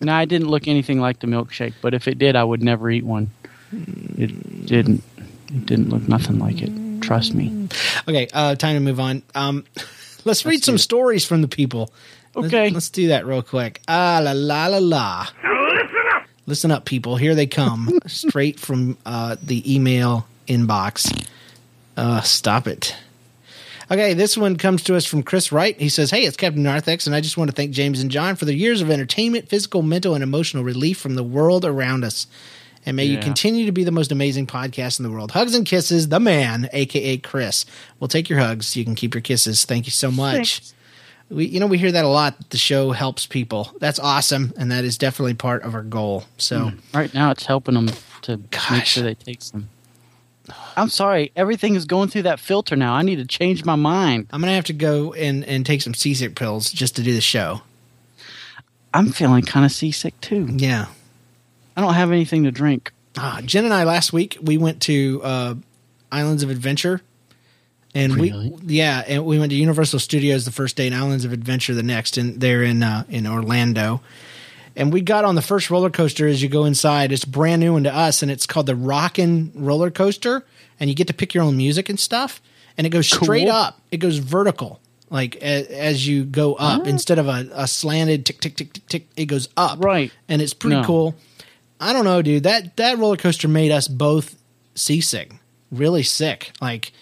No, I didn't look anything like the milkshake, but if it did, I would never eat one. It didn't. It didn't look nothing like it. Trust me. Okay, uh time to move on. Um let's read some stories from the people. Let's- Okay. Let's, do that real quick. Ah la la la la. Listen up, people. Here they come, straight from uh, the email inbox. Uh, stop it. Okay, this one comes to us from Chris Wright. He says, Hey, it's Captain Narthex, and I just want to thank James and John for their years of entertainment, physical, mental, and emotional relief from the world around us. And may you continue to be the most amazing podcast in the world. Hugs and kisses, the man, aka Chris. We'll take your hugs. You can keep your kisses. Thank you so much. Thanks. We, you know, we hear that a lot. That the show helps people. That's awesome, and that is definitely part of our goal. So, mm. Right now, it's helping them to make sure they take some. I'm sorry. Everything is going through that filter now. I need to change my mind. I'm gonna have to go and and take some seasick pills just to do the show. I'm feeling kind of seasick too. Yeah. I don't have anything to drink. Ah, Jen and I last week we went to uh, Islands of Adventure, and Really? we yeah, and we went to Universal Studios the first day and Islands of Adventure the next, and they're in uh, in Orlando. And we got on the first roller coaster as you go inside. It's brand new one to us, and it's called the Rockin' Roller Coaster. And you get to pick your own music and stuff. And it goes straight Cool. up. It goes vertical, like a, as you go up. Ah. Instead of a, a slanted tick tick tick tick tick, it goes up. Right. And it's pretty No. cool. I don't know, dude. That that roller coaster made us both seasick, really sick. Like,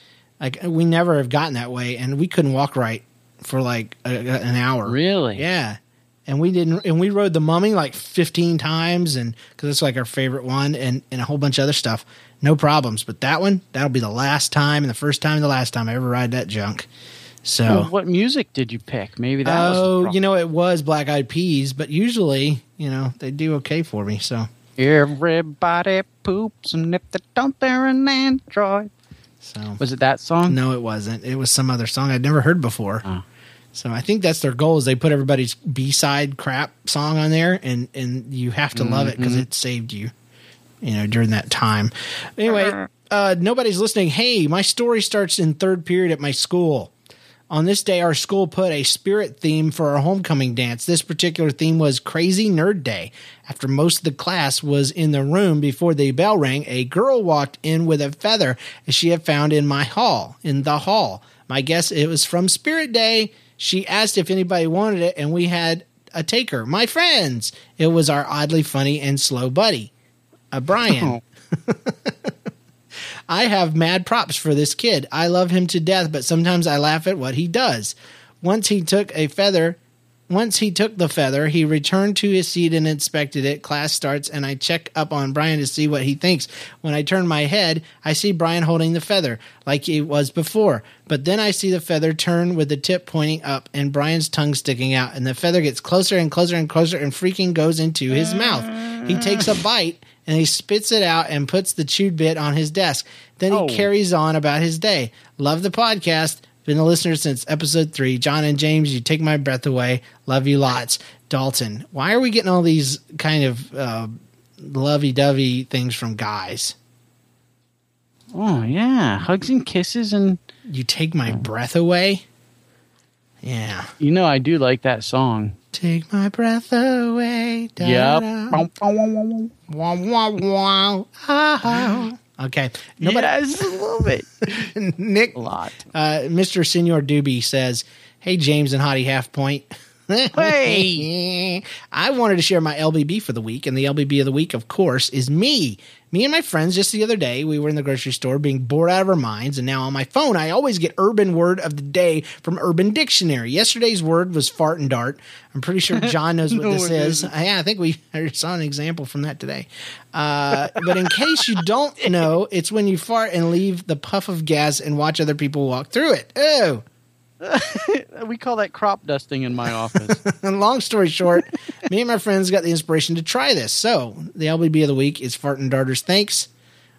like we never have gotten that way, and we couldn't walk right for like a- an hour. Really? Yeah. And we didn't, and we rode the Mummy like fifteen times, and because it's like our favorite one, and and a whole bunch of other stuff. No problems, but that one that'll be the last time and the first time and the last time I ever ride that junk. So. Well, what music did you pick? Maybe that Oh, you know, it was Black Eyed Peas, but usually, you know, they do okay for me. So, Everybody poops, and if they don't, they're an android. so Was it that song? no, it wasn't. It was some other song I'd never heard before. Oh. So I think that's their goal is they put everybody's B side crap song on there, and and you have to love it because Mm-hmm. it saved you, you know, during that time. Anyway, uh, nobody's listening. Hey, my story starts in third period at my school. On this day, our school put a spirit theme for our homecoming dance. This particular theme was Crazy Nerd Day. After most of the class was in the room before the bell rang, a girl walked in with a feather she had found in my hall, in the hall. My guess it was from Spirit Day. She asked if anybody wanted it, and we had a taker. My friends. It was our oddly funny and slow buddy, uh, Brian. I have mad props for this kid. I love him to death, but sometimes I laugh at what he does. Once he took a feather, once he took the feather, he returned to his seat and inspected it. Class starts, and I check up on Brian to see what he thinks. When I turn my head, I see Brian holding the feather like it was before. But then I see the feather turn with the tip pointing up and Brian's tongue sticking out, and the feather gets closer and closer and closer and freaking goes into his mouth. He takes a bite and he spits it out and puts the chewed bit on his desk. Then he Oh. carries on about his day. Love the podcast. Been a listener since episode three. John and James, you take my breath away. Love you lots. Dalton, why are we getting all these kind of uh, lovey dovey things from guys? Oh yeah, hugs and kisses, and You take my breath away? Yeah. you know I do like that song. Take my breath away. Da, Yep. da. Wah, wah, wah. Ah. Okay. Nobody, yes, a little bit, Nick, a lot. uh, Mr. Senor Doobie says, Hey, James and Hottie Half Point. Hey. I wanted to share my LBB for the week, and the LBB of the week, of course, is me. Me and my friends just the other day, we were in the grocery store being bored out of our minds, and now on my phone, I always get urban word of the day from Urban Dictionary. Yesterday's word was fart and dart. I'm pretty sure John knows what No, this is. Yeah, I think we saw an example from that today. Uh, but in case you don't know, it's when you fart and leave the puff of gas and watch other people walk through it. Oh. We call that crop dusting in my office. And long story short, me and my friends got the inspiration to try this. So the LBB of the week is Fart and Darters. Thanks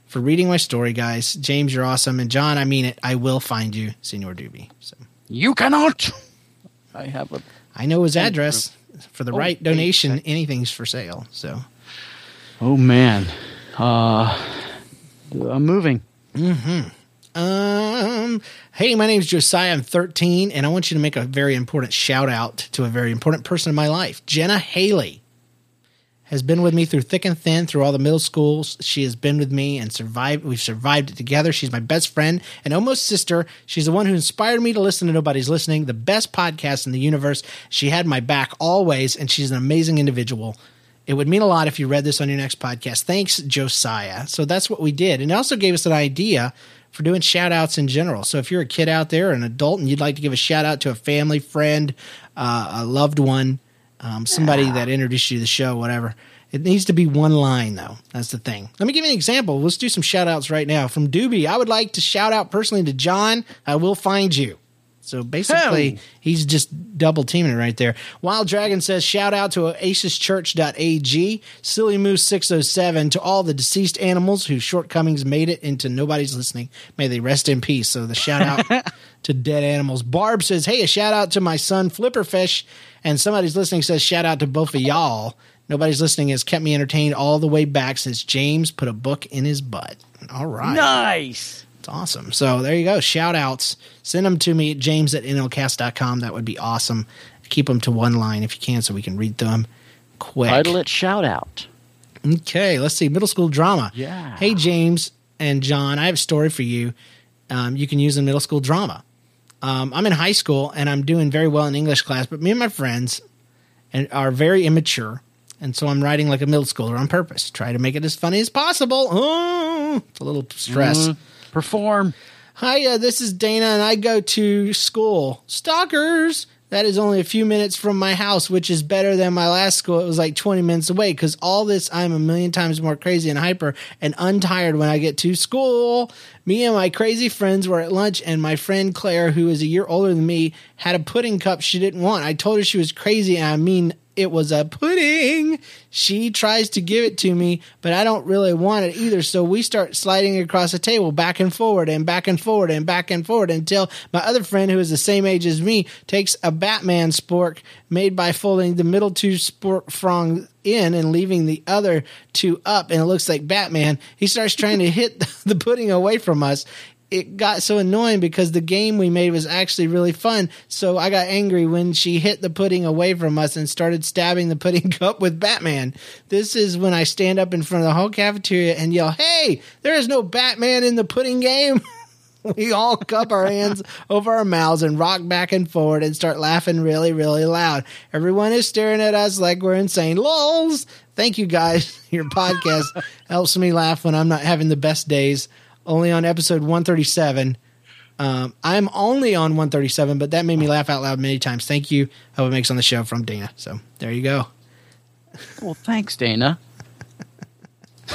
for reading my story, guys. James, you're awesome. And John, I mean it. I will find you, Senor Doobie. So you cannot. I have a. I know his address. For the Oh, right donation, thank- anything's for sale. So Oh man, uh, I'm moving. Um, hey, my name is Josiah. I'm 13, and I want you to make a very important shout out to a very important person in my life. Jenna Haley has been with me through thick and thin, through all the middle schools. She has been with me and survived. We've survived it together. She's my best friend and almost sister. She's the one who inspired me to listen to Nobody's Listening, the best podcast in the universe. She had my back always, and she's an amazing individual. It would mean a lot if you read this on your next podcast. Thanks, Josiah. So that's what we did. And it also gave us an idea for doing shout outs in general. So if you're a kid out there, an adult, and you'd like to give a shout out to a family, friend, uh, a loved one, um, somebody that introduced you to the show, whatever. It needs to be one line, though. That's the thing. Let me give you an example. Let's do some shout outs right now. From Doobie, I would like to shout out personally to John. I will find you. So basically, he's just double teaming it right there. Wild Dragon says, shout out to oasischurch.ag, Silly Moose 607, to all the deceased animals whose shortcomings made it into nobody's listening. May they rest in peace. So the shout out to dead animals. Barb says, hey, a shout out to my son Flipperfish. And somebody's listening says, shout out to both of y'all. Nobody's listening has kept me entertained all the way back since James put a book in his butt. All right. Nice. It's awesome. So there you go. Shout outs. Send them to me at james at nlcast.com. That would be awesome. Keep them to one line if you can so we can read them quick. Title it shout out. Okay, let's see. Middle school drama. Yeah. Hey, James and John, I have a story for you. Um, you can use in middle school drama. Um, I'm in high school and I'm doing very well in English class, but me and my friends and are very immature. And so I'm writing like a middle schooler on purpose. Try to make it as funny as possible. Oh, it's a little stress. Mhm. Perform. Hi, this is Dana, and I go to school. Stalkers! That is only a few minutes from my house, which is better than my last school. It was like 20 minutes away because all this, I'm a million times more crazy and hyper and untired when I get to school. Me and my crazy friends were at lunch, and my friend Claire, who is a year older than me, had a pudding cup she didn't want. I told her she was crazy, and I mean, it was a pudding. She tries to give it to me, but I don't really want it either. So we start sliding across the table back and forward and back and forward and back and forward until my other friend, who is the same age as me, takes a Batman spork made by folding the middle two spork prongs in and leaving the other two up, and it looks like Batman. He starts trying to hit the pudding away from us. It got so annoying because the game we made was actually really fun. So I got angry when she hit the pudding away from us and started stabbing the pudding cup with Batman. This is when I stand up in front of the whole cafeteria and yell, Hey, there is no Batman in the pudding game. we all cup our hands over our mouths and rock back and forward and start laughing really, really loud. Everyone is staring at us like we're insane. Lols. Thank you guys. Your podcast helps me laugh when I'm not having the best days. Only on episode 137. Um, I'm only on 137, but that made me laugh out loud many times. Thank you. Hope it makes on the show from Dana. So there you go. Well, thanks, Dana.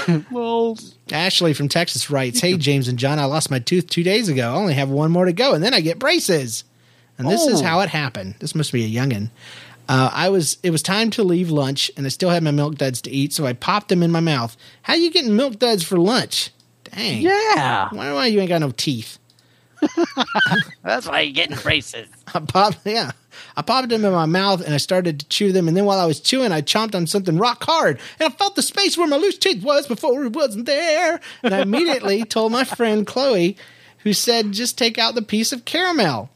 well, Ashley from Texas writes, Hey, James and John, I lost my tooth two days ago. I only have one more to go, and then I get braces. And this is Oh. how it happened. This must be a youngin'. Uh, I was. It was time to leave lunch, and I still had my milk duds to eat, so I popped them in my mouth. How you getting milk duds for lunch? Dang. yeah. Why, why you ain't got no teeth? That's why you're getting braces. I popped, yeah. I popped them in my mouth and I started to chew them. And then while I was chewing, I chomped on something rock hard. And I felt the space where my loose teeth was before it wasn't there. And I immediately told my friend Chloe, who said, just take out the piece of caramel.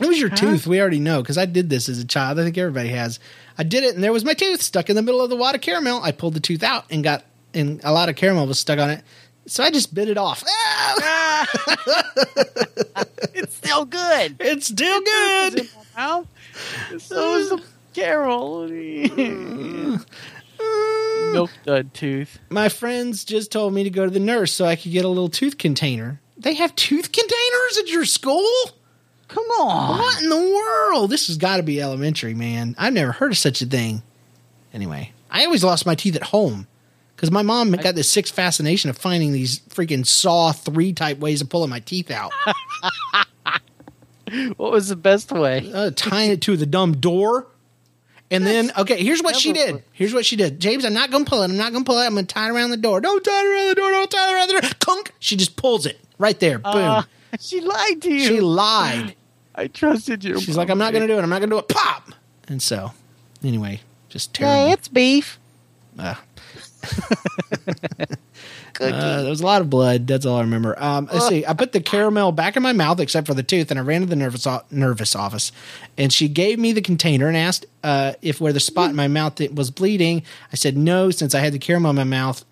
It was your tooth. We already know because I did this as a child. I think everybody has. I did it and there was my tooth stuck in the middle of the wad of caramel. I pulled the tooth out and got, and a lot of caramel was stuck on it. So I just bit it off. Ah! It's still good. It's still good. Mouth. So is the Carol. Milk dud tooth. My friends just told me to go to the nurse so I could get a little tooth container. They have tooth containers at your school? Come on. What in the world? This has got to be elementary, man. I've never heard of such a thing. Anyway, I always lost my teeth at home because my mom got this sick fascination of finding these freaking saw three type ways of pulling my teeth out, What was the best way? uh, tying it to the dumb door. And then, okay, here's what she did. Here's what she did. James, I'm not going to pull it. I'm not going to pull it. I'm going to tie it around the door. Don't tie it around the door. Don't tie it around the door. Kunk. She just pulls it right there. Boom. Uh, she lied to you. she lied. I trusted you. She's like, I'm not going to do it. I'm not going to do it. Pop. And so, anyway, just terrible. Hey, it's beef. Uh, uh, there was a lot of blood. That's all I remember. Um, let's see. I put the caramel back in my mouth, except for the tooth, and I ran to the nervous o- nervous office. And she gave me the container and asked uh, if where the spot in my mouth was bleeding. I said no, since I had the caramel in my mouth,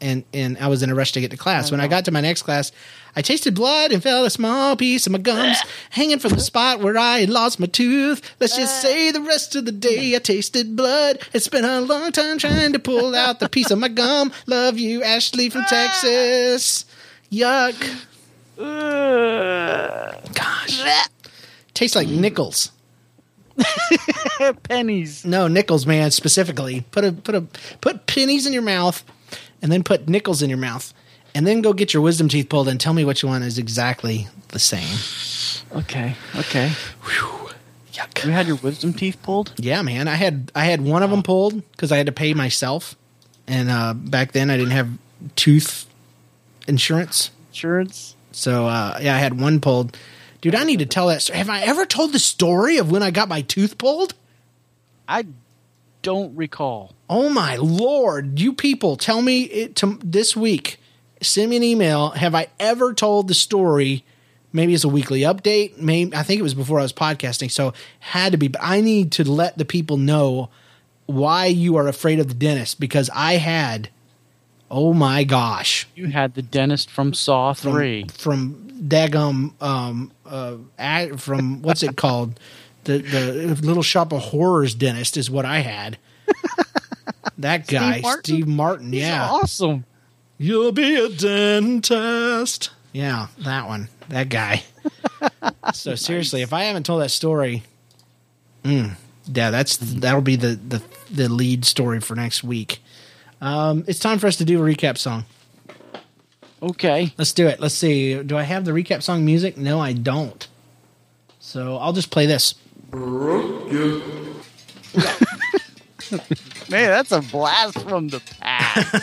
and and I was in a rush to get to class. Oh, when I got to my next class, I tasted blood and felt a small piece of my gums hanging from the spot where I had lost my tooth. Let's just uh. say the rest of the day I tasted blood and spent a long time trying to pull out the piece of my gum. Love you, Ashley from ah. Texas. Yuck. Gosh. Tastes like nickels. pennies. No, nickels, man, specifically. Put a put a put pennies in your mouth and then put nickels in your mouth. And then go get your wisdom teeth pulled and tell me what you want is exactly the same. Okay. Okay. Yuck. You had your wisdom teeth pulled. Yeah, man. I had I had one of them pulled because I had to pay myself, and uh, back then I didn't have tooth insurance. Insurance. So uh, yeah, I had one pulled. Dude, I need to tell that. story. Have I ever told the story of when I got my tooth pulled? I don't recall. Oh my lord! You people, tell me it to, this week. Send me an email. Have I ever told the story? Maybe it's a weekly update. Maybe I think it was before I was podcasting, so had to be. But I need to let the people know why you are afraid of the dentist because I had. Oh my gosh! You had the dentist from Saw Three. from Dagum um uh from what's it called the the Little Shop of Horrors dentist is what I had. That guy, Martin? Steve Martin, yeah. Awesome. You'll be a dentist. Yeah, that one. That guy. so seriously, if I haven't told that story, mm, yeah, that's that'll be the, the the lead story for next week. Um, it's time for us to do a recap song. Okay. Let's do it. Let's see. Do I have the recap song music? No, I don't. So I'll just play this. Man, that's a blast from the past.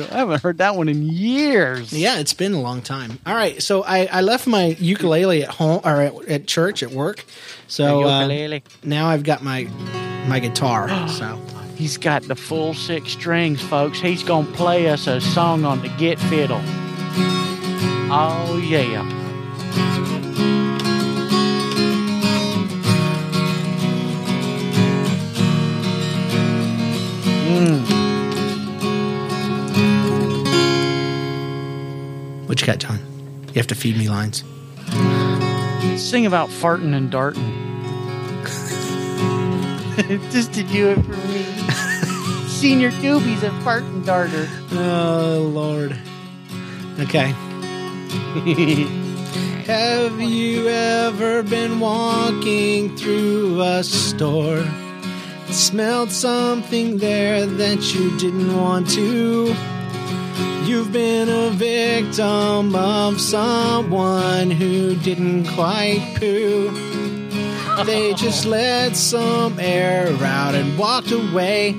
I haven't heard that one in years. Yeah, it's been a long time. All right, so I, I left my ukulele at home or at, at church at work. So The uh, now I've got my my guitar. so He's got the full six strings, folks. He's gonna play us a song on the Get Fiddle. Oh yeah. Mm. What you got, John? You have to feed me lines. Sing about farting and darting. Just to do it for me. Senior doobies at fart and darter. Oh Lord. Okay. Have you ever been walking through a store? Smelled something there that you didn't want to. You've been a victim of someone who didn't quite poo. They just let some air out and walked away.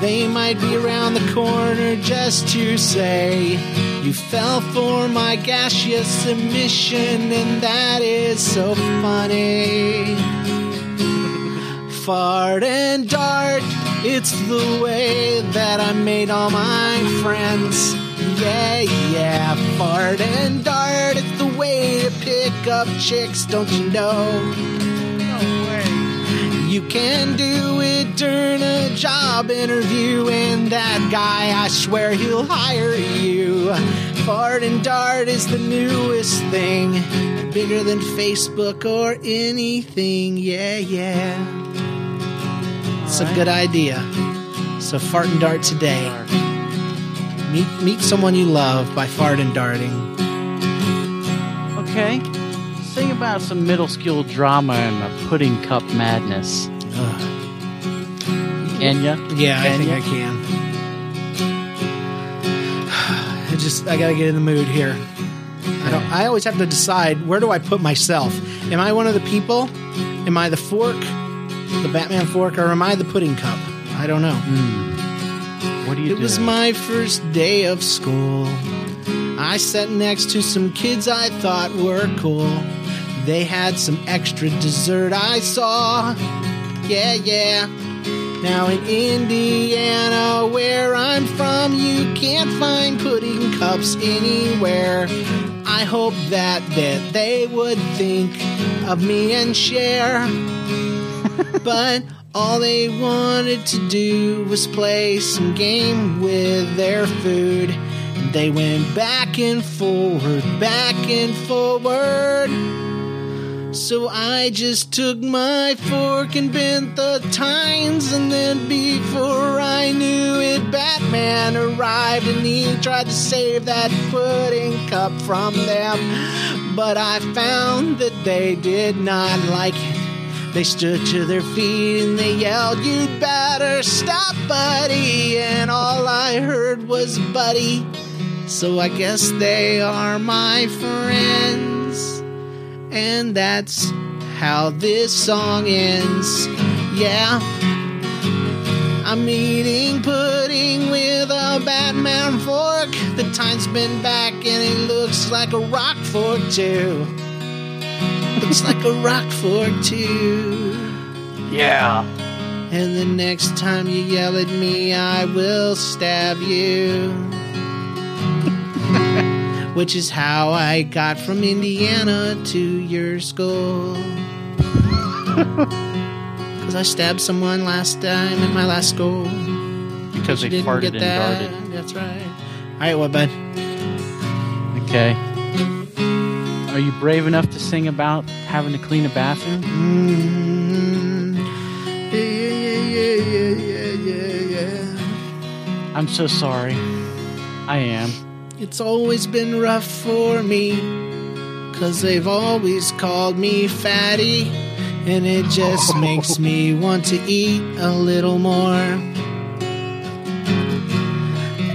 They might be around the corner just to say, You fell for my gaseous emission, and that is so funny. Fart and dart, it's the way that I made all my friends. Yeah, yeah, fart and dart, it's the way to pick up chicks, don't you know? No way. You can do it during a job interview, and that guy, I swear he'll hire you. Fart and Dart is the newest thing, bigger than Facebook or anything. Yeah, yeah. It's a good idea. So fart and dart today. Meet meet someone you love by fart and darting. Okay. Sing about some middle school drama and the pudding cup madness. Ugh. Can ya? Yeah, I think ya? I can. I just I gotta get in the mood here. I don't. I always have to decide where do I put myself. Am I one of the people? Am I the fork, the Batman fork, or am I the pudding cup? I don't know. Hmm. What do you It do? was my first day of school. I sat next to some kids I thought were cool. They had some extra dessert I saw. Yeah, yeah. Now in Indiana, where I'm from, you can't find pudding cups anywhere. I hope that that they would think of me and share. But all they wanted to do was play some game with their food. And they went back and forward, back and forward. So I just took my fork and bent the tines, and then before I knew it, Batman arrived and he tried to save that pudding cup from them. But I found that they did not like it. They stood to their feet and they yelled, You'd better stop, buddy. And all I heard was, Buddy. So I guess they are my friends. And that's how this song ends. Yeah. I'm eating pudding with a Batman fork. The time's been back and it looks like a rock fork too. Looks like a rock fork too. Yeah. And the next time you yell at me, I will stab you. Which is how I got from Indiana to your school. Because I stabbed someone last time at my last school. Because they farted and that. darted. That's right. All right, what, bud? Okay. Are you brave enough to sing about having to clean a bathroom? Mm, yeah, yeah, yeah, yeah, yeah, yeah. I'm so sorry. I am. It's always been rough for me. Cause they've always called me fatty. And it just makes me want to eat a little more.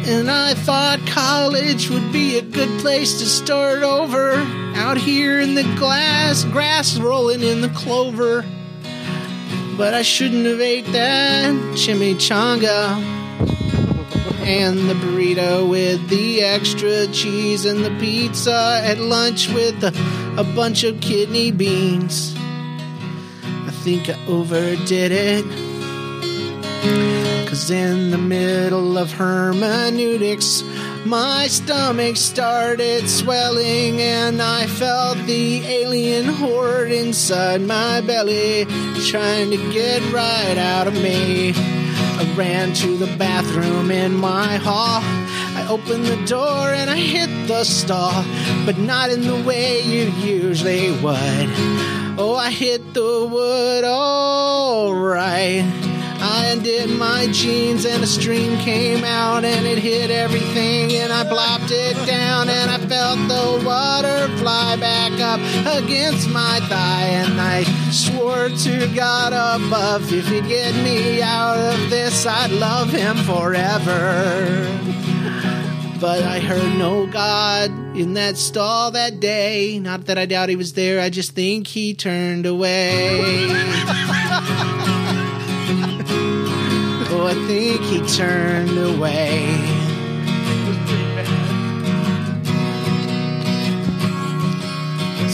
And I thought college would be a good place to start over. Out here in the glass, grass rolling in the clover. But I shouldn't have ate that chimichanga and the burrito with the extra cheese and the pizza at lunch with a, a bunch of kidney beans. I think I overdid it. Cause in the middle of hermeneutics, My stomach started swelling, and I felt the alien horde inside my belly trying to get right out of me. I ran to the bathroom in my hall. I opened the door and I hit the stall, but not in the way you usually would. Oh, I hit the wood alright. I undid my jeans and a stream came out and it hit everything and I plopped it down and I felt the water fly back up against my thigh and I swore to God above if he'd get me out of this I'd love him forever. But I heard no God in that stall that day. Not that I doubt he was there, I just think he turned away. I think he turned away.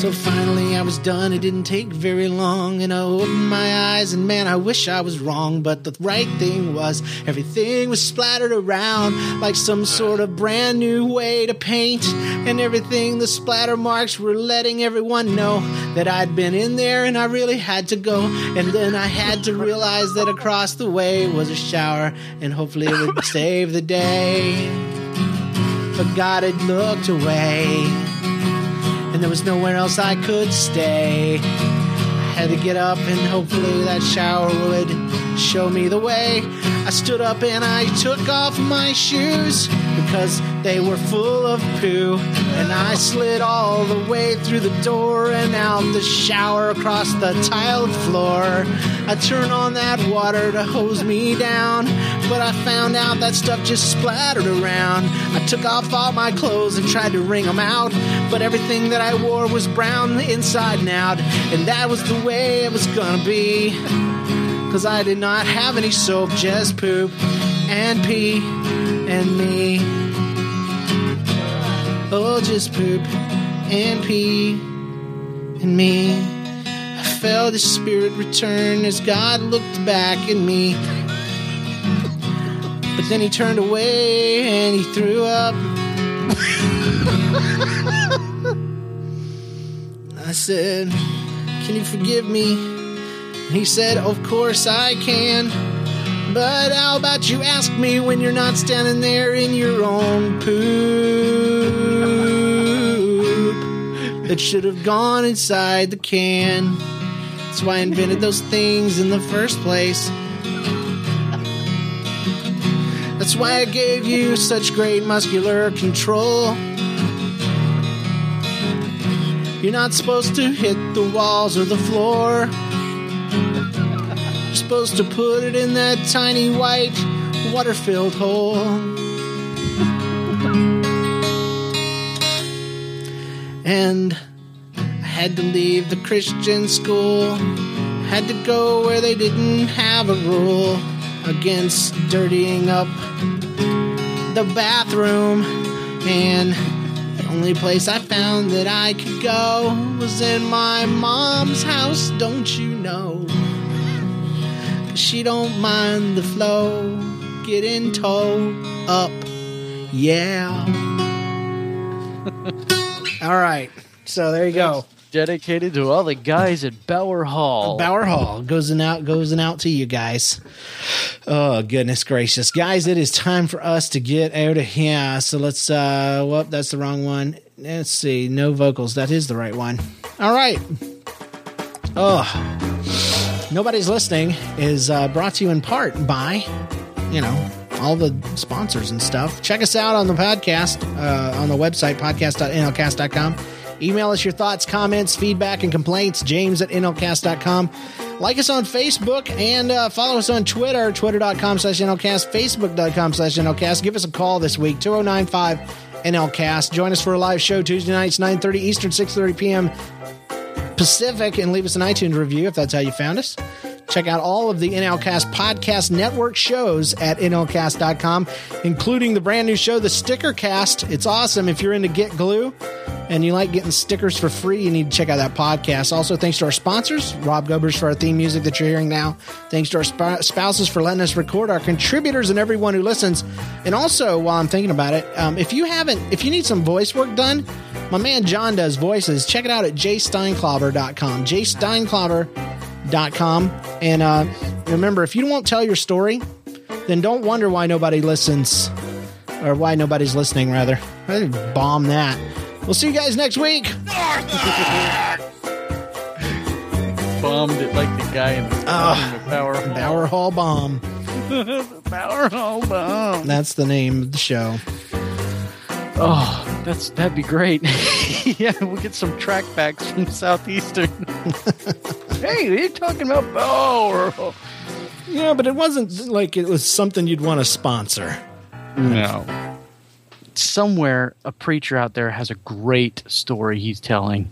So finally, I was done. It didn't take very long, and I opened my eyes. And man, I wish I was wrong, but the right thing was everything was splattered around like some sort of brand new way to paint. And everything, the splatter marks were letting everyone know that I'd been in there and I really had to go. And then I had to realize that across the way was a shower, and hopefully it would save the day. But God had looked away and there was nowhere else I could stay. I had to get up, and hopefully that shower would show me the way. I stood up and I took off my shoes because they were full of poo. And I slid all the way through the door and out the shower across the tiled floor. I turned on that water to hose me down, but I found out that stuff just splattered around. I took off all my clothes and tried to wring them out, but everything that I wore was brown inside and out, and that was the way it was gonna be. Cause I did not have any soap, just poop and pee and me. Oh, just poop and pee and me. I felt the spirit return as God looked back at me. But then he turned away and he threw up. I said, Can you forgive me? He said, Of course I can. But how about you ask me when you're not standing there in your own poop that should have gone inside the can? That's why I invented those things in the first place. That's why I gave you such great muscular control. You're not supposed to hit the walls or the floor. You're supposed to put it in that tiny white water filled hole. And I had to leave the Christian school. Had to go where they didn't have a rule against dirtying up the bathroom. And the only place I found that I could go was in my mom's house, don't you know? she don't mind the flow, getting towed up, yeah. All right, so there you go. Dedicated to all the guys at Bauer Hall. Bauer Hall goes and out goes and out to you guys. Oh goodness gracious, guys! It is time for us to get out of here. So let's. uh Well, that's the wrong one. Let's see. No vocals. That is the right one. All right. Oh, nobody's listening is uh, brought to you in part by, you know, all the sponsors and stuff. Check us out on the podcast uh, on the website podcast.nlcast.com. Email us your thoughts, comments, feedback, and complaints. James at nlcast.com. Like us on Facebook and uh, follow us on Twitter, twitter.com slash nlcast, facebook.com slash nlcast. Give us a call this week, 2095 nlcast. Join us for a live show Tuesday nights, 9.30 Eastern, 6.30 p.m. Pacific, and leave us an iTunes review if that's how you found us. Check out all of the NLCast podcast network shows at nlcast.com, including the brand new show, The Sticker Cast. It's awesome if you're into Get Glue. and you like getting stickers for free, you need to check out that podcast. Also, thanks to our sponsors, Rob Gobers for our theme music that you're hearing now. Thanks to our sp- spouses for letting us record, our contributors, and everyone who listens. And also, while I'm thinking about it, um, if you haven't, if you need some voice work done, my man John does voices. Check it out at jsteinclauber.com. jsteinclauber.com. And uh, remember, if you won't tell your story, then don't wonder why nobody listens or why nobody's listening, rather. I bomb that. We'll see you guys next week. Bombed it like the guy in the, in the Power Hall. Bower Hall Bomb. Power Hall bomb. That's the name of the show. Oh, that's that'd be great. yeah, we'll get some track backs from Southeastern. hey, what are you talking about Power Hall? Yeah, but it wasn't like it was something you'd want to sponsor. No. Somewhere, a preacher out there has a great story he's telling.